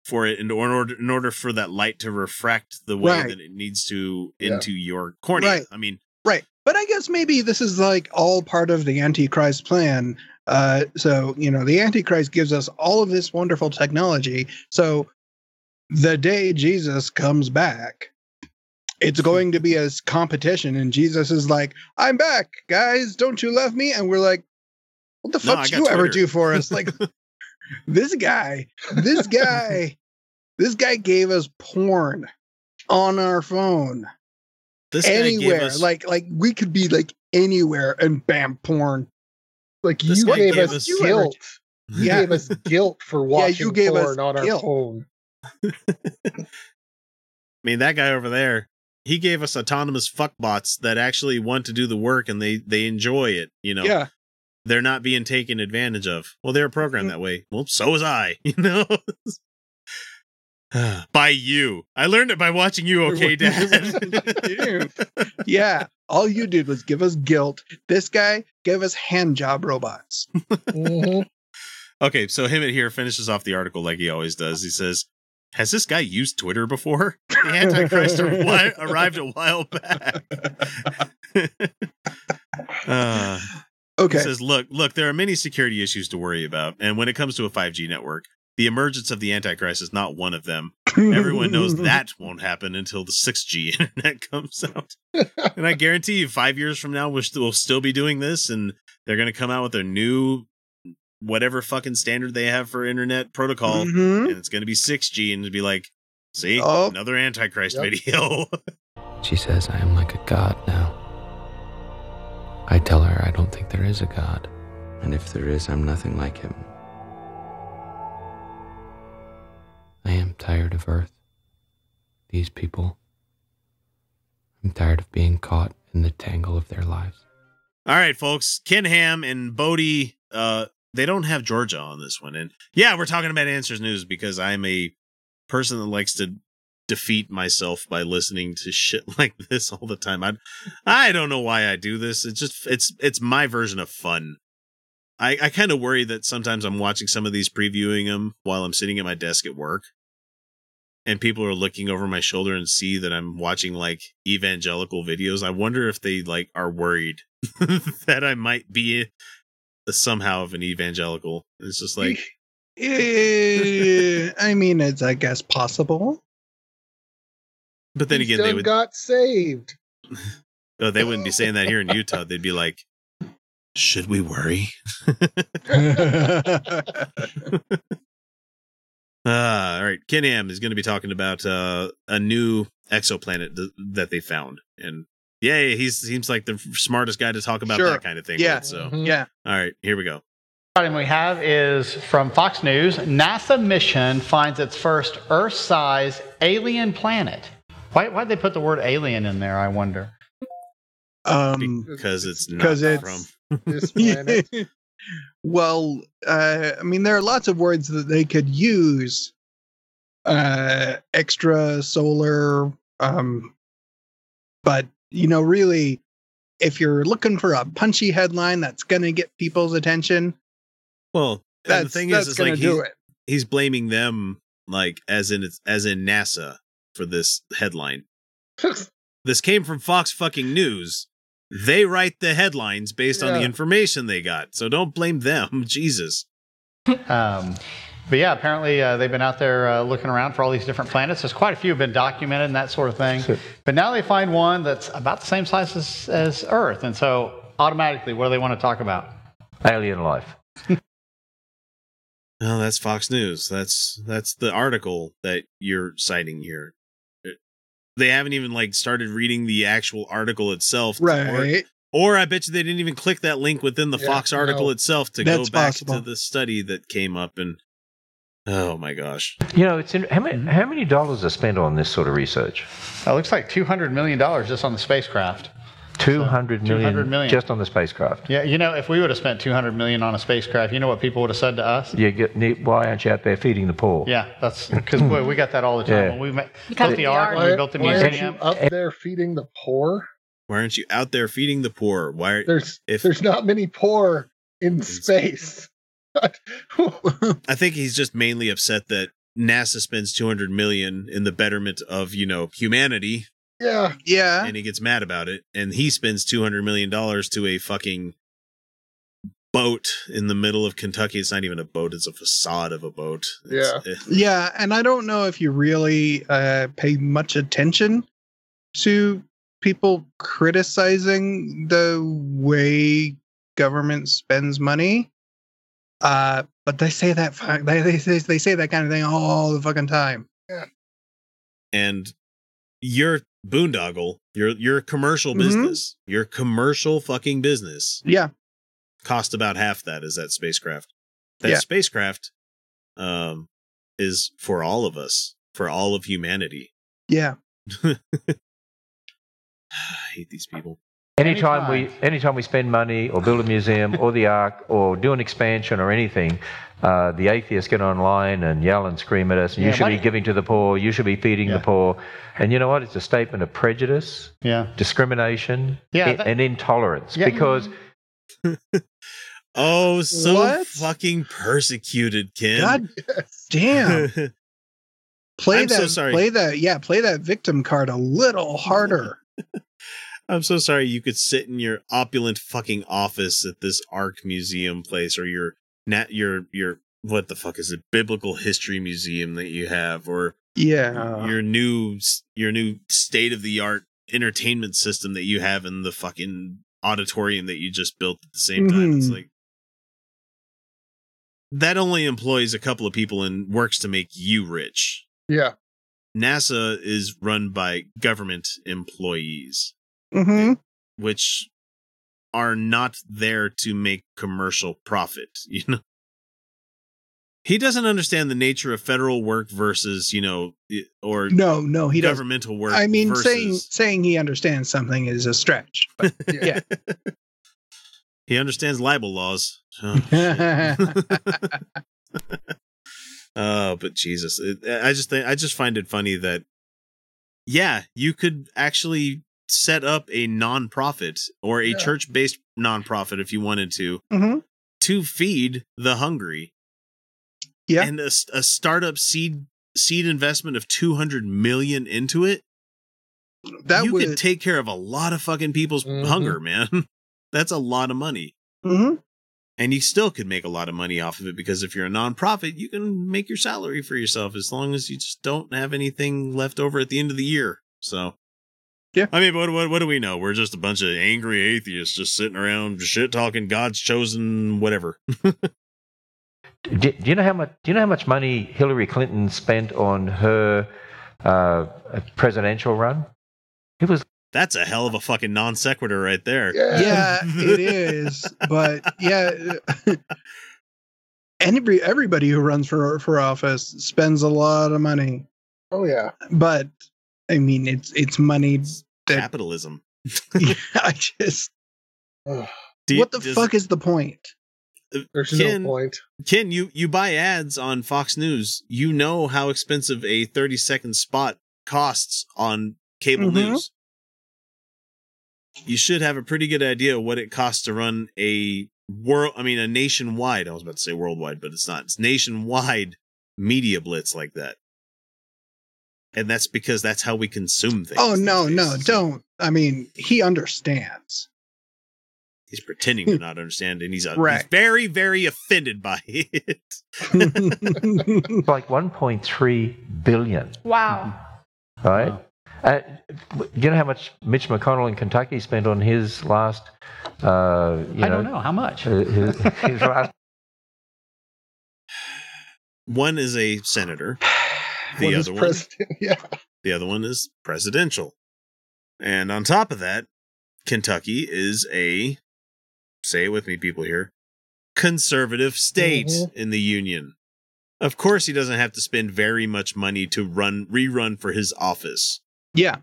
for it in order in order for that light to refract the way Right. that it needs to Yeah. into your cornea. Right. I mean, right. But I guess maybe this is like all part of the Antichrist plan. Uh, so you know, the Antichrist gives us all of this wonderful technology. So the day Jesus comes back, it's going to be a competition, and Jesus is like, "I'm back, guys! Don't you love me?" And we're like, "What the No, fuck I did got you ever do for us?" Like this guy, this guy, this guy gave us porn on our phone this guy gave anywhere. us Like like we could be like anywhere and bam porn. Like This you gave, gave us us- ever- guilt. You Yeah. gave us guilt for watching you gave us porn on our guilt. phone. I mean, that guy over there, he gave us autonomous fuckbots that actually want to do the work and they they enjoy it. You know, Yeah. They're not being taken advantage of. Well, they're programmed that way. Well, so was I. You know. by you, I learned it by watching you. Okay, Dad. Yeah. All you did was give us guilt. This guy gave us hand job robots. Mhm. Okay, so Hemant here finishes off the article like he always does. He says, "Has this guy used Twitter before? The Antichrist arrived a while back." uh, Okay. He says, "Look, look, there are many security issues to worry about, and when it comes to a 5G network, the emergence of the Antichrist is not one of them. Everyone knows that won't happen until the 6G internet comes out. and I guarantee you, five years from now, we'll, st- we'll still be doing this, and they're going to come out with their new whatever fucking standard they have for internet protocol, Mhm. and it's going to be 6G, and it'd be like, see, Oh. another Antichrist Yep. video. She says I am like a god now. I tell her I don't think there is a god. And if there is, I'm nothing like him. I am tired of Earth. These people. I'm tired of being caught in the tangle of their lives. All right, folks. Ken Ham and Bodie, uh, they don't have Georgia on this one. And yeah, we're talking about Answers News because I'm a person that likes to defeat myself by listening to shit like this all the time. I I don't know why I do this. It's just it's it's my version of fun. I, I kind of worry that sometimes I'm watching some of these previewing them while I'm sitting at my desk at work. And people are looking over my shoulder and see that I'm watching like evangelical videos. I wonder if they like are worried that I might be somehow of an evangelical. It's just like I mean, it's I guess possible. But then He again, they would got saved. oh, they wouldn't be saying that here in Utah. They'd be like, "Should we worry?" Uh, all right, Ken Ham is going to be talking about uh, a new exoplanet th- that they found, and yeah, he seems like the smartest guy to talk about Sure. that kind of thing. Yeah. with, so Yeah. all right, here we go. item we have is from Fox News. NASA mission finds its first Earth-sized alien planet. Why why'd they put the word alien in there? I wonder. Um, Because it's not because it's from this planet. well, uh, I mean, there are lots of words that they could use. Uh, extra solar, um, but you know, really, if you're looking for a punchy headline that's gonna get people's attention, Well, and the That's- thing that's is, is gonna like do he's, it. he's blaming them, like as in it's as in NASA for this headline. this came from Fox fucking News. They write the headlines based on the information they got, so don't blame them. Jesus. Um, but yeah, apparently uh, they've been out there uh, looking around for all these different planets. There's quite a few have been documented and that sort of thing. But now they find one that's about the same size as, as Earth, and so automatically, what do they want to talk about? Alien life. Oh, that's Fox News. That's that's the article that you're citing here. They haven't even like started reading the actual article itself, to- Right. Or, or I bet you they didn't even click that link within the Yeah, Fox article no. itself to That's go back possible. to the study that came up. And oh my gosh, You know, it's in, how many mm-hmm. how many dollars are spent on this sort of research? It looks like $200 million just on the spacecraft. Two hundred million, 200 million. just on the spacecraft. Yeah, you know, if we would have spent 200 million on a spacecraft, you know what people would have said to us? You get neat. Why aren't you out there feeding the poor? Yeah, that's because we got that all the time. Yeah. When we ma- Because built the we ark, are- we built the why aren't museum. you up there feeding the poor? why aren't you out there feeding the poor? Why? Are, There's if there's not many poor in space. I think he's just mainly upset that NASA spends 200 million in the betterment of you know humanity, yeah, yeah, and he gets mad about it, and he spends 200 million dollars to a fucking boat in the middle of Kentucky. It's not even a boat; it's a facade of a boat. It's- eh, yeah, and I don't know if you really uh, pay much attention to people criticizing the way government spends money. Uh, but they say that they they say, they say that kind of thing all the fucking time. Yeah. And your boondoggle, your your commercial Mhm. business, your commercial fucking business Yeah, cost about half that is that spacecraft. That Yeah. spacecraft um is for all of us, for all of humanity. yeah. I hate these people. Anytime we anytime we spend money or build a museum or the ark or do an expansion or anything, uh, the atheists get online and yell and scream at us. And you should why be giving to the poor. You should be feeding the poor. And you know what? It's a statement of prejudice, Yeah. discrimination, Yeah, that- and intolerance. Yeah. Because Oh, so What? fucking persecuted, Ken. God damn. Play I'm that. so sorry. Play that. Yeah, play that victim card a little harder. I'm so sorry you could sit in your opulent fucking office at this Ark Museum place or your nat your your what the fuck is it biblical history museum that you have or Yeah. your new your new state of the art entertainment system that you have in the fucking auditorium that you just built at the same time. It's Mhm. like that only employs a couple of people and works to make you rich. Yeah. NASA is run by government employees, Mm-hmm. which are not there to make commercial profit, you know. He doesn't understand the nature of federal work versus, you know, or No, no, he doesn't. governmental work. I mean, versus, saying saying he understands something is a stretch. But yeah. he understands libel laws. Oh, Oh, but Jesus, it, I just think I just find it funny that, yeah, you could actually set up a nonprofit or a Yeah. church-based nonprofit if you wanted to Mhm. to feed the hungry. Yeah. and a startup seed seed investment of two hundred million into it. That you would could take care of a lot of fucking people's Mhm. hunger, man. That's a lot of money. Mhm. And you still could make a lot of money off of it because if you're a nonprofit, you can make your salary for yourself as long as you just don't have anything left over at the end of the year. So, Yeah. I mean, what, what, what do we know? We're just a bunch of angry atheists just sitting around shit talking God's chosen whatever. Do, do you know how much? Do you know how much money Hillary Clinton spent on her uh, presidential run? It was That's a hell of a fucking non sequitur right there. yeah, it is. But yeah, every everybody who runs for for office spends a lot of money. Oh yeah. But I mean, it's it's money that Capitalism. I just. Do what the does- fuck is the point? There's Ken- no point. Ken, you you buy ads on Fox News. You know how expensive a 30 second spot costs on cable Mhm. news. You should have a pretty good idea what it costs to run a world I mean a nationwide, I was about to say worldwide, but it's not. It's nationwide media blitz like that. And that's because that's how we consume things. Oh no, days. no, don't. I mean, he understands. He's pretending to not understand and he's, uh, he's very, very offended by it. It's like 1.3 billion, Wow. right? Uh, do you know how much Mitch McConnell in Kentucky spent on his last? Uh, you I don't know how much. uh, His, his last One is a senator. The other one president. Yeah. The other one is presidential. And on top of that, Kentucky is a, say it with me, people here, conservative state Mhm. in the union. Of course, he doesn't have to spend very much money to run rerun for his office yeah.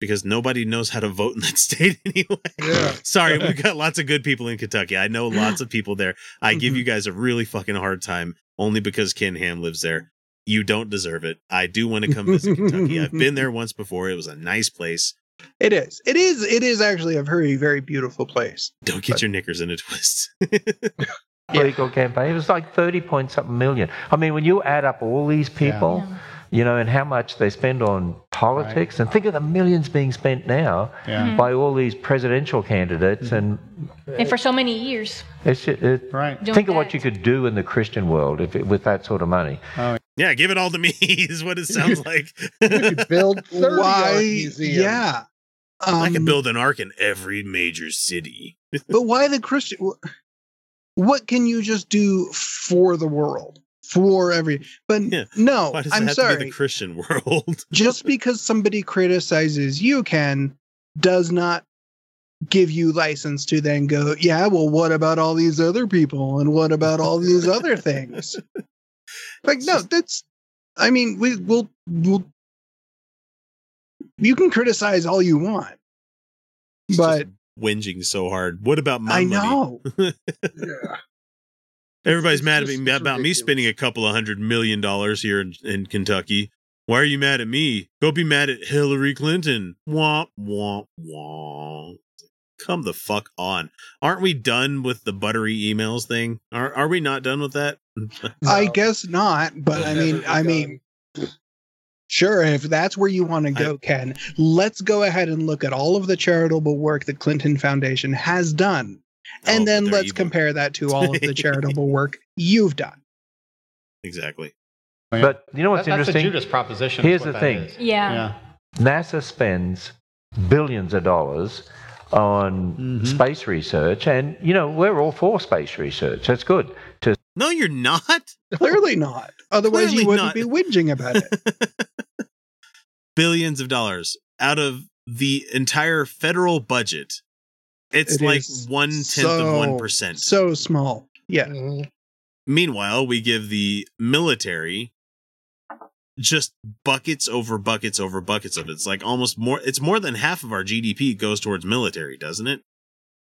because nobody knows how to vote in that state anyway. Yeah. Sorry, we've got lots of good people in Kentucky. I know lots of people there. I give you guys a really fucking hard time only because Ken Ham lives there. You don't deserve it. I do want to come visit Kentucky. I've been there once before. It was a nice place. It is. It is. It is actually a very, very beautiful place. Don't get your knickers in a twist. political campaign. It was like 30 point something million. I mean, when you add up all these people, you know, and how much they spend on politics, and think of the millions being spent now Yeah. by all these presidential candidates, and And for so many years. it's ju- it, Right. Doing think of what that. you could do in the Christian world if it, with that sort of money. Oh, yeah, give it all to me is what it sounds like. You could build 30 Why? art museums. Yeah. I Um, could build an ark in every major city. but why the Christian? What can you just do for the world? For every, but Yeah. no, Why does I'm it have to be sorry. the Christian world? just because somebody criticizes you, Ken, does not give you license to then go, yeah, well, what about all these other people? And what about all these other things? Like, no, that's, I mean, we will, we'll, you can criticize all you want, but just whinging so hard. What about my I money? know. Yeah. Everybody's It's mad at just- me about me spending a couple of hundred million dollars here in, in Kentucky. Why are you mad at me? Go be mad at Hillary Clinton. Womp womp womp. Come the fuck on. Aren't we done with the buttery emails thing? Are are we not done with that? I guess not, but I mean, I mean, sure, if that's where you want to go, Ken, let's go ahead and look at all of the charitable work the Clinton Foundation has done. Oh, And then let's evil. compare that to all of the charitable work you've done. Exactly. But you know what's That- that's a interesting? Judas proposition. Here's the thing. is. Yeah. Yeah. NASA spends billions of dollars on mm-hmm. space research, and you know we're all for space research. That's good. To No, you're not. Clearly not. Otherwise, Clearly you wouldn't not. be whinging about it. Billions of dollars out of the entire federal budget. It's It like one tenth so- of one percent. So small. Yeah. Mm-hmm. Meanwhile, we give the military just buckets over buckets over buckets of it. It's like almost more. It's more than half of our GDP goes towards military, doesn't it?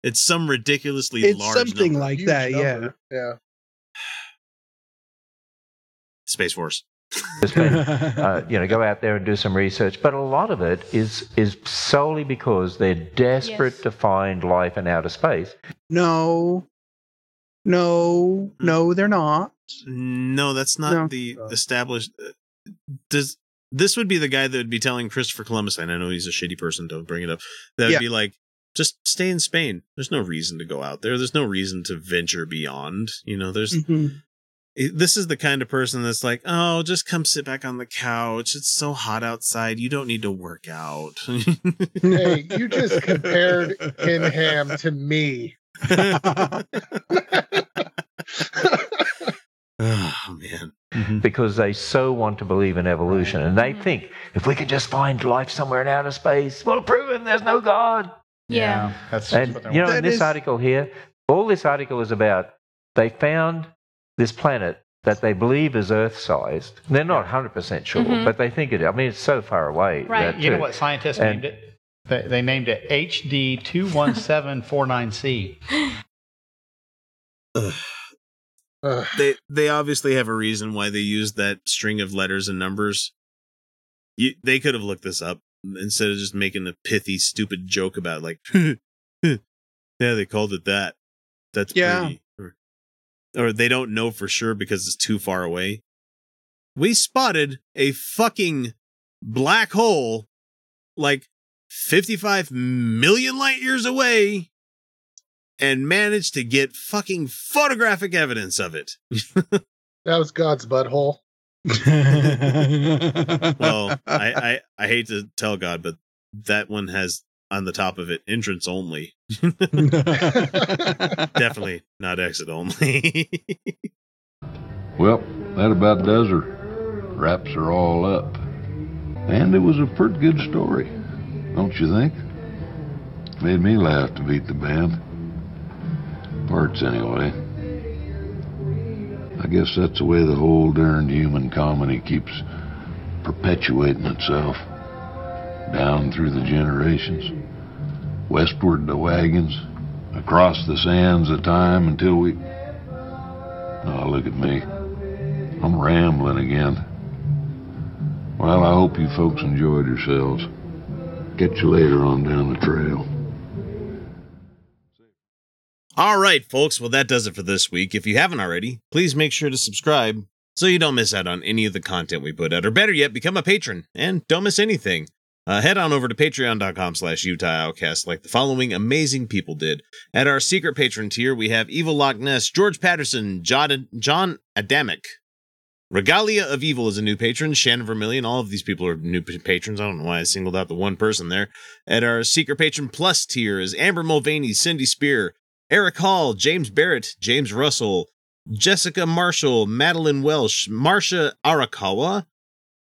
It's some ridiculously It's large something number. like Huge that. Yeah. Yeah. Space Force. To spend, uh, you know, go out there and do some research. But a lot of it is is solely because they're desperate Yes. to find life in outer space. No. No. No, they're not. No, that's not No. the established. uh, Does this would be the guy that would be telling Christopher Columbus? And I know he's a shitty person. Don't bring it up. That would Yeah. be like, just stay in Spain. There's no reason to go out there. There's no reason to venture beyond. You know, there's Mhm. It- this is the kind of person that's like, oh, just come sit back on the couch. It's so hot outside. You don't need to work out. Hey, you just compared Ken Ham to me. oh man. Mm-hmm. because they so want to believe in evolution and they mm-hmm. think if we could just find life somewhere in outer space, we'll prove it there's no God. Yeah. That's And what you know, in this is- article here, all this article is about they found this planet that they believe is Earth-sized. They're not 100% sure, Mhm. but they think it. I mean, it's so far away. Right. that, You know what scientists And- named it? They, they named it HD two one seven four nine C. Ugh. they they obviously have a reason why they used that string of letters and numbers. You, they could have looked this up instead of just making a pithy, stupid joke about like, yeah, they called it that. That's Yeah. pretty. Or, or they don't know for sure because it's too far away. We spotted a fucking black hole like 55 million light years away and managed to get fucking photographic evidence of it. That was God's butthole. well, I, I I hate to tell God, but that one has on the top of it entrance only. Definitely not exit only. Well, that about does her. Wraps her all up. And it was a pretty good story, don't you think? Made me laugh to beat the band. Parts, anyway. I guess that's the way the whole darned human comedy keeps perpetuating itself. Down through the generations. Westward the wagons. Across the sands of time until we. Oh, look at me. I'm rambling again. Well, I hope you folks enjoyed yourselves. Catch you later on down the trail. All right, folks. Well, that does it for this week. If you haven't already, please make sure to subscribe so you don't miss out on any of the content we put out. Or better yet, become a patron and don't miss anything. Uh, head on over to patreon.com slash Utah Outcast like the following amazing people did. At our secret patron tier, we have Evil Loch Ness, George Patterson, John, John Adamic, Regalia of Evil is a new patron. Shannon Vermillion. All of these people are new patrons. I don't know why I singled out the one person there. At our Secret Patron Plus tier is Amber Mulvaney, Cindy Spear, Eric Hall, James Barrett, James Russell, Jessica Marshall, Madeline Welsh, Marcia Arakawa,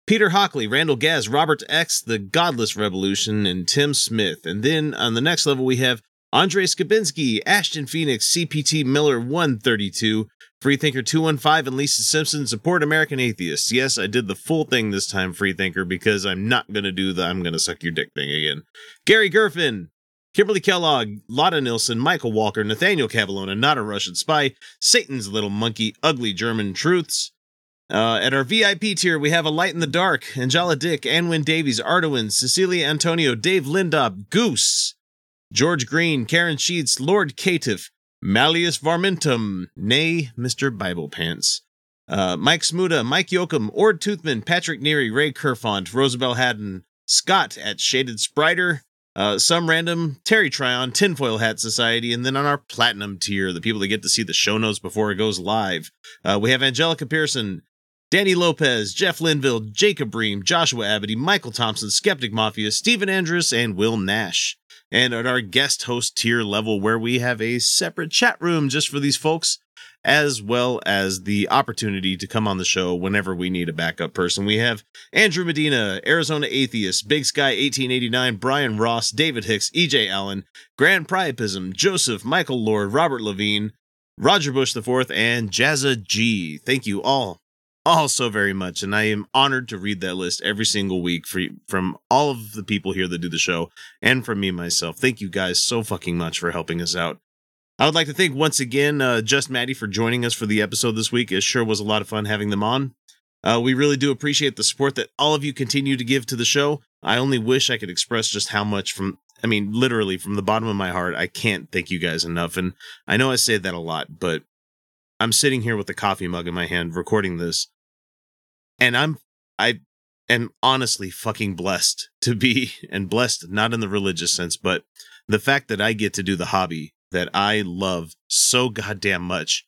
Peter Hockley, Randall Gaz, Robert X, The Godless Revolution, and Tim Smith. And then on the next level, we have Andre Skabinski, Ashton Phoenix, CPT Miller 132, Freethinker 215, and Lisa Simpson support American atheists. Yes, I did the full thing this time, Freethinker, because I'm not going to do the I'm going to suck your dick thing again. Gary Gerfin, Kimberly Kellogg, Lotta Nilsson, Michael Walker, Nathaniel Cavallona, Not a Russian Spy, Satan's Little Monkey, Ugly German Truths. Uh, at our VIP tier, we have A Light in the Dark, Angela Dick, Anwin Davies, Arduin, Cecilia Antonio, Dave Lindop, Goose, George Green, Karen Sheets, Lord Caitiff, Malleus Varmentum, nay, Mr. Bible Pants, uh, Mike Smuda, Mike Yoakum, Ord Toothman, Patrick Neary, Ray Kerfont, Rosabelle Haddon, Scott at Shaded Spriter, uh, some random Terry Tryon, Tinfoil Hat Society, and then on our platinum tier, the people that get to see the show notes before it goes live, uh, we have Angelica Pearson, Danny Lopez, Jeff Linville, Jacob Bream, Joshua Abity, Michael Thompson, Skeptic Mafia, Stephen Andrus, and Will Nash. and at our guest host tier level, where we have a separate chat room just for these folks, as well as the opportunity to come on the show whenever we need a backup person. We have Andrew Medina, Arizona Atheist, Big Sky 1889, Brian Ross, David Hicks, EJ Allen, Grand Priapism, Joseph, Michael Lord, Robert Levine, Roger Bush IV, and Jazza G. Thank you all, all so very much. And I am honored to read that list every single week for, from all of the people here that do the show and from me myself. Thank you guys so fucking much for helping us out. I would like to thank once again uh, Just Maddie for joining us for the episode this week. It sure was a lot of fun having them on. Uh, we really do appreciate the support that all of you continue to give to the show. I only wish I could express just how much from, I mean, literally from the bottom of my heart, I can't thank you guys enough. And I know I say that a lot, but I'm sitting here with a coffee mug in my hand recording this. And I'm, I am honestly fucking blessed to be, and blessed not in the religious sense, but the fact that I get to do the hobby that I love so goddamn much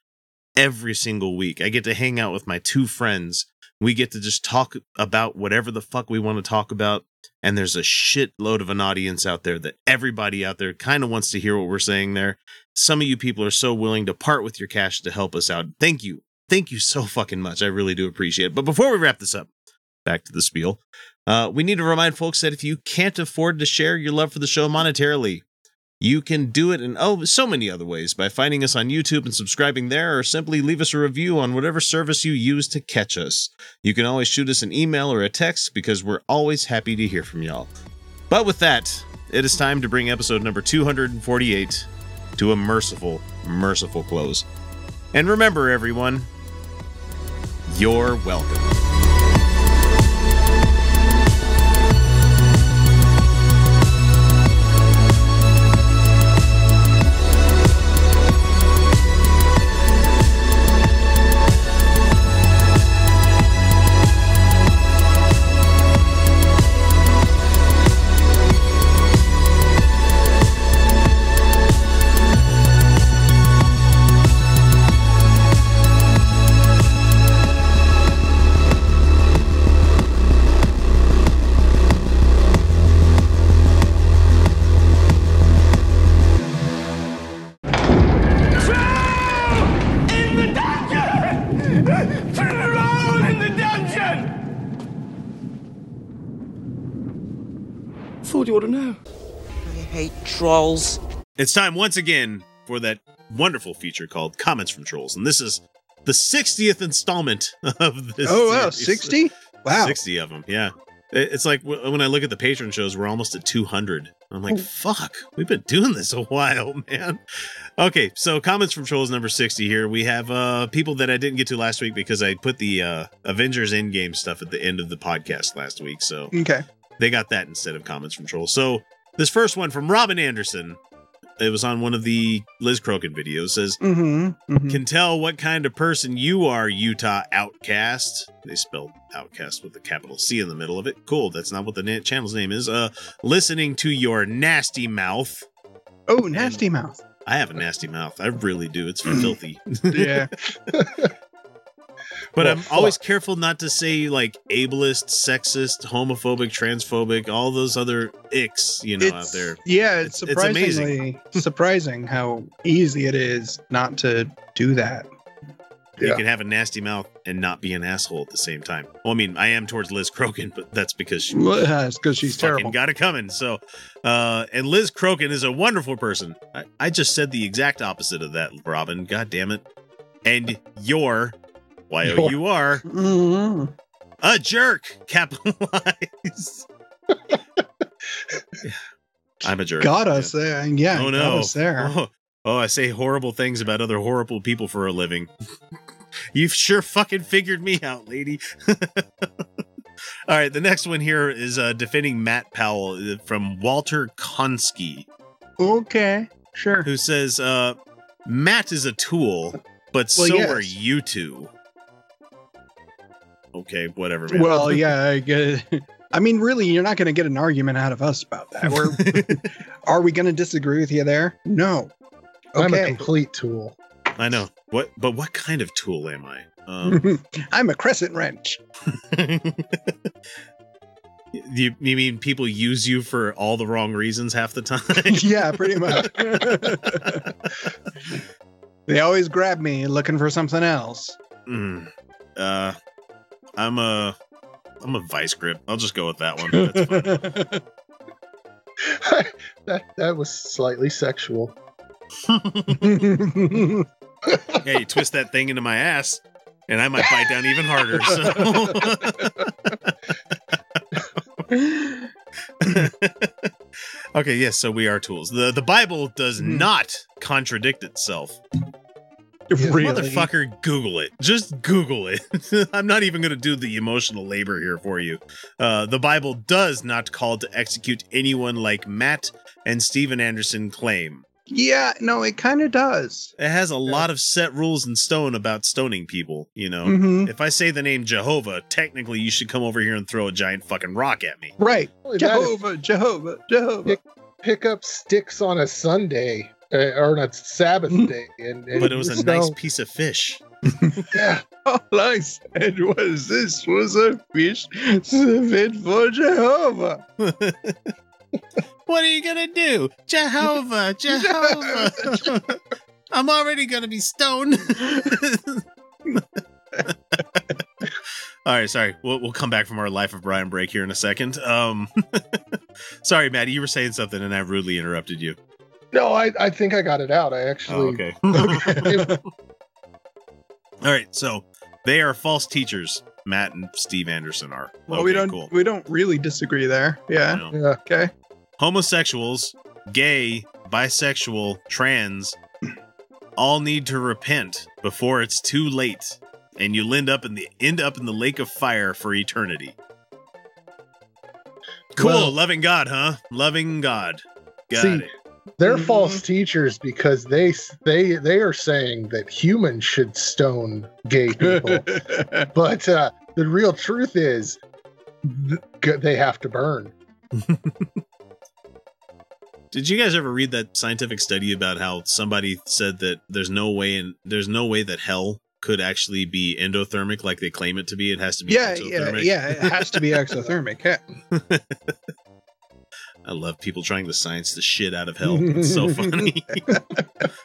every single week. I get to hang out with my two friends. We get to just talk about whatever the fuck we want to talk about. And there's a shitload of an audience out there that everybody out there kind of wants to hear what we're saying there. Some of you people are so willing to part with your cash to help us out. Thank you. Thank you so fucking much. I really do appreciate it. But before we wrap this up, back to the spiel. Uh, we need to remind folks that if you can't afford to share your love for the show monetarily, you can do it in oh so many other ways by finding us on YouTube and subscribing there, or simply leave us a review on whatever service you use to catch us. You can always shoot us an email or a text because we're always happy to hear from y'all. But with that, it is time to bring episode number 248 to a merciful, merciful close. And remember, everyone, you're welcome. Trolls. It's time once again for that wonderful feature called Comments from Trolls. And this is the 60th installment of this. Oh, wow, 60? Wow. 60 of them, yeah. It's like when I look at the patron shows, we're almost at 200. I'm like, fuck, we've been doing this a while, man. Okay, so comments from Trolls number 60 here. We have uh people that I didn't get to last week because I put the uh Avengers Endgame stuff at the end of the podcast last week. So Okay. they got that instead of comments from Trolls. So this first one from Robin Anderson. It was on one of the Liz Crokin videos. Says, Mm-hmm. "Can tell what kind of person you are, Utah outcast." They spelled outcast with a capital C in the middle of it. Cool. That's not what the na- channel's name is. Uh, listening to your nasty mouth. Oh, nasty mouth. I have a nasty mouth. I really do. It's filthy. Yeah. But Well, I'm always careful not to say like ableist, sexist, homophobic, transphobic, all those other icks, you know, out there. Yeah, it's It's- it's amazing. surprisingly surprising how easy it is not to do that. You can have a nasty mouth and not be an asshole at the same time. Well, I mean, I am towards Liz Crokin, but that's because she Well, it's because she's fucking terrible. got it coming. So, uh, and Liz Crokin is a wonderful person. I, I just said the exact opposite of that, Robin. God damn it. And you're, Y O U R, Mhm. a jerk, capitalized. I'm a jerk. Got us there. Yeah, Oh no. there. Oh, oh, I say horrible things about other horrible people for a living. You've sure fucking figured me out, lady. All right, the next one here is uh, defending Matt Powell uh, from Walter Konsky, Okay, sure. who says uh, Matt is a tool, but Well, so yes. are you two. Okay, whatever, man. Well, yeah, I get. I mean, really, you're not going to get an argument out of us about that. We're, are we going to disagree with you there? No. I'm a complete tool. I know what, but what kind of tool am I? Um, I'm a crescent wrench. You, you mean people use you for all the wrong reasons half the time? yeah, pretty much. they always grab me looking for something else. Mm. Uh, I'm a I'm a vice grip. I'll just go with that one. That that was slightly sexual. yeah, you twist that thing into my ass, and I might bite down even harder. So. okay, yes. So we are tools. the The Bible does mm-hmm. not contradict itself. Really? Motherfucker, Google it. Just Google it. I'm not even going to do the emotional labor here for you. Uh, the Bible does not call to execute anyone like Matt and Steven Anderson claim. Yeah, no, it kind of does. It has a lot of set rules in stone about stoning people. You know, Mhm. if I say the name Jehovah, technically you should come over here and throw a giant fucking rock at me. Right. Only that is- Jehovah, Jehovah, Jehovah. Pick, pick up sticks on a Sunday uh, or on a Sabbath day, and, and But it was a you nice piece of fish. Yeah, All I said was this was a fish fit for Jehovah. What are you gonna do, Jehovah? Jehovah! I'm already gonna be stoned. All right, sorry. We'll, we'll come back from our life of Brian break here in a second. Um, sorry, Maddie, you were saying something and I rudely interrupted you. No, I, I think I got it out. I Oh, actually. okay. All right, so they are false teachers. Matt and Steve Anderson are. Well, we don't cool. we don't really disagree there. Yeah. Yeah. Okay. homosexuals, gay, bisexual, trans, all need to repent before it's too late, and you'll end up in the end up in the lake of fire for eternity. Cool, Well- loving God, huh? Loving God. Got See, it. They're Mhm. false teachers because they they they are saying that humans should stone gay people, but uh, the real truth is th- they have to burn. Did you guys ever read that scientific study about how somebody said that there's no way and there's no way that hell could actually be endothermic like they claim it to be? It has to be yeah, yeah, yeah. It has to be exothermic. Yeah. I love people trying to science the shit out of hell. It's so funny.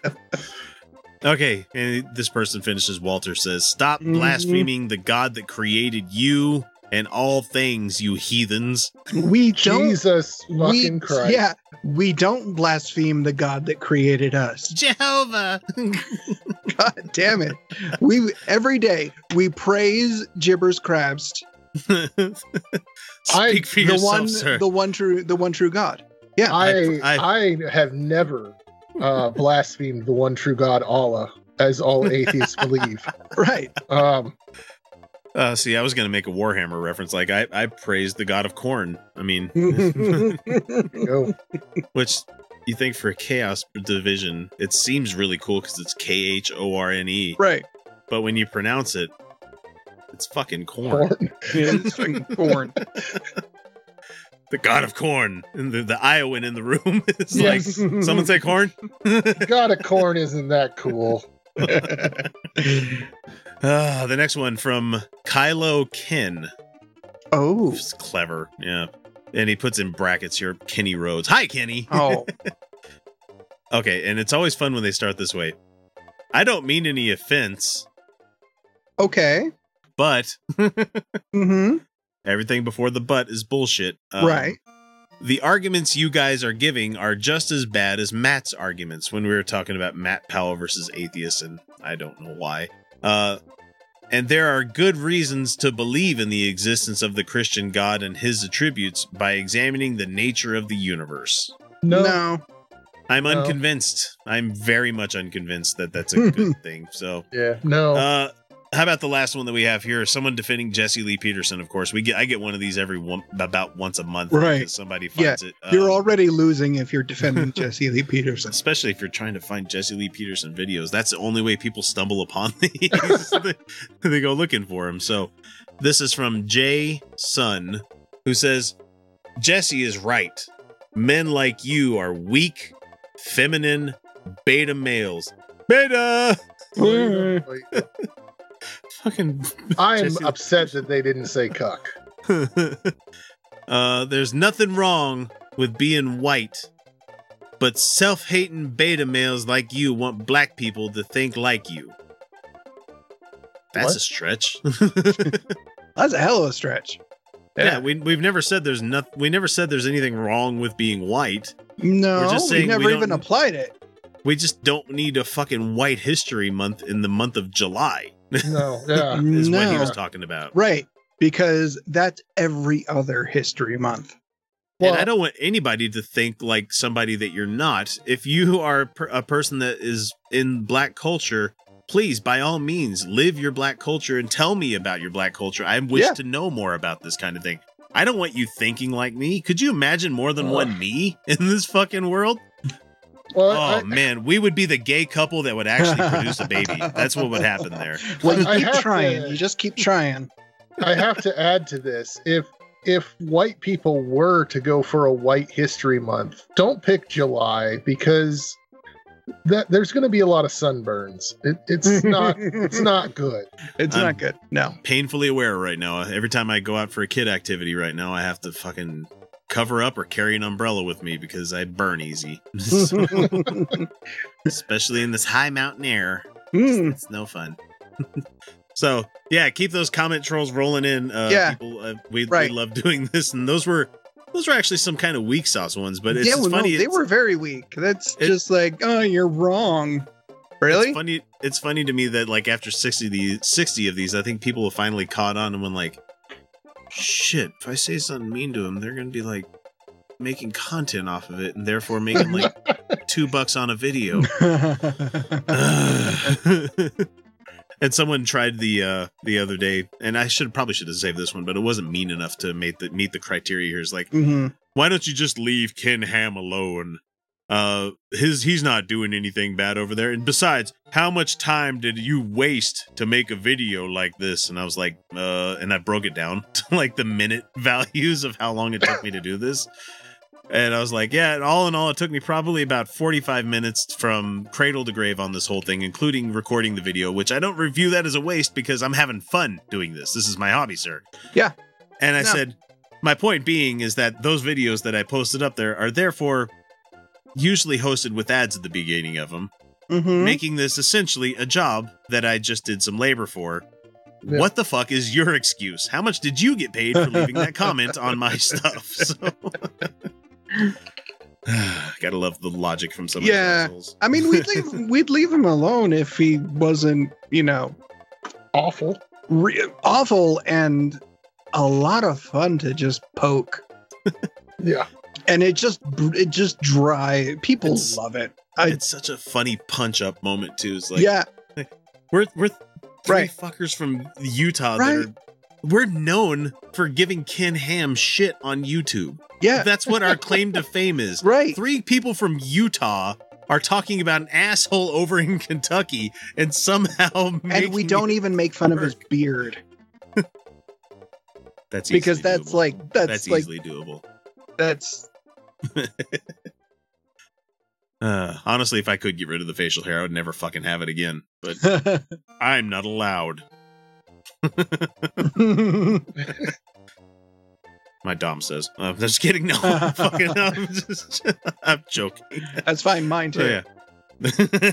okay, and this person finishes. Walter says, "Stop Mhm. blaspheming the God that created you and all things, you heathens." We don't. Jesus we, fucking Christ! Yeah, we don't blaspheme the God that created us. Jehovah. God damn it. We every day we praise Gibbers Crabs, I- Speak for the yourself, one sir. the one true the one true God. Yeah. I I- I, have never uh, blasphemed the one true God Allah, as all atheists believe. right. Um, Uh, see, I was gonna make a Warhammer reference. Like I, I praise the God of Corn. I mean, you know, which you think for a Chaos division, it seems really cool because it's K H O R N E. right. But when you pronounce it, it's fucking corn. corn. It's fucking corn. The god of corn. And the, the Iowan in the room is Yes. like, someone say corn? God of corn isn't that cool. Ah, the next one from Kylo Ken. Oh. It's clever. Yeah. And he puts in brackets here Kenny Rhodes. Hi, Kenny. Oh. Okay. And it's always fun when they start this way. I don't mean any offense, Okay. But Mm-hmm. everything before the but is bullshit. Um, right. the arguments you guys are giving are just as bad as Matt's arguments when we were talking about Matt Powell versus atheists, and I don't know why. Uh, and there are good reasons to believe in the existence of the Christian God and his attributes by examining the nature of the universe. No, No. I'm No. unconvinced. I'm very much unconvinced that that's a good thing. So, yeah, no. uh, how about the last one that we have here? Someone defending Jesse Lee Peterson. Of course, we get I get one of these every one about once a month. Right. because Somebody Yeah. finds it. You're Um, already losing if you're defending Jesse Lee Peterson. especially if you're trying to find Jesse Lee Peterson videos. That's the only way people stumble upon these. they, they go looking for him. So this is from Jay Sun, who says Jesse is right. Men like you are weak, feminine, beta males. Beta. Fucking I'm upset that they didn't say cuck. Uh, there's nothing wrong with being white, but self-hating beta males like you want black people to think like you. That's What? a stretch. That's a hell of a stretch. yeah, we we've never said there's not we never said there's anything wrong with being white. No, We're just saying we we never even applied it. We just don't need a fucking white history month in the month of July. No, yeah. is what he No. was talking about. Right. Because that's every other history month. and I don't want anybody to think like somebody that you're not. If you are per- a person that is in black culture, please, by all means, live your black culture and tell me about your black culture. I wish Yeah. to know more about this kind of thing. I don't want you thinking like me. Could you imagine more than one me in this fucking world? Well, oh I- man, we would be the gay couple that would actually produce a baby. That's what would happen there. Well, you I keep trying. to- You just keep trying. I have to add to this. If if white people were to go for a white history month, don't pick July because that there's going to be a lot of sunburns. It, it's not it's not good. It's I'm not good. No. Painfully aware right now. Every time I go out for a kid activity right now, I have to fucking cover up or carry an umbrella with me because I burn easy. So- especially in this high mountain air. Mm. It's no fun. so yeah, keep those comment trolls rolling in. Uh, Yeah. people, uh, we, Right. we love doing this, and those were those were actually some kind of weak sauce ones. But it's, yeah, it's well, no, funny. they it's- were very weak. That's It- just like, oh, you're wrong. Really? It's funny. It's funny to me that like after sixty of these, sixty of these, I think people have finally caught on and went like, "Shit! If I say something mean to them, they're gonna be like making content off of it, and therefore making like two bucks on a video." and someone tried the uh the other day, and I should probably should have saved this one, but it wasn't mean enough to make the meet the criteria here. It's like, hmm why don't you just leave Ken Ham alone? Uh, his he's not doing anything bad over there. And besides, how much time did you waste to make a video like this? And I was like, uh, and I broke it down to like the minute values of how long it took me to do this. And I was like, yeah, all in all, it took me probably about 45 minutes from cradle to grave on this whole thing, including recording the video, which I don't review that as a waste because I'm having fun doing this. This is my hobby, sir. Yeah. And I No. said, my point being is that those videos that I posted up there are therefore usually hosted with ads at the beginning of them, hmm making this essentially a job that I just did some labor for. Yeah. What the fuck is your excuse? How much did you get paid for leaving that comment on my stuff? So gotta love the logic from some of Yeah. those. I mean, we'd leave we'd leave him alone if he wasn't, you know, Awful. re- awful and a lot of fun to just poke. Yeah. And it just it just dry. People It's- love it. I, it's such a funny punch up moment too. It's like yeah, we're we're three Right. fuckers from Utah Right. that are we're known for giving Ken Ham shit on YouTube. yeah, That's what our claim to fame is. right. Three people from Utah are talking about an asshole over in Kentucky and somehow And we don't even make fun of his beard that's because that's doable. like that's, that's like easily doable. that's Uh, honestly, if I could get rid of the facial hair, I would never fucking have it again. But I'm not allowed. My dom says. Uh, I'm just kidding. No, I'm fucking. I'm just. I'm joking. that's fine. Mine too. So, yeah.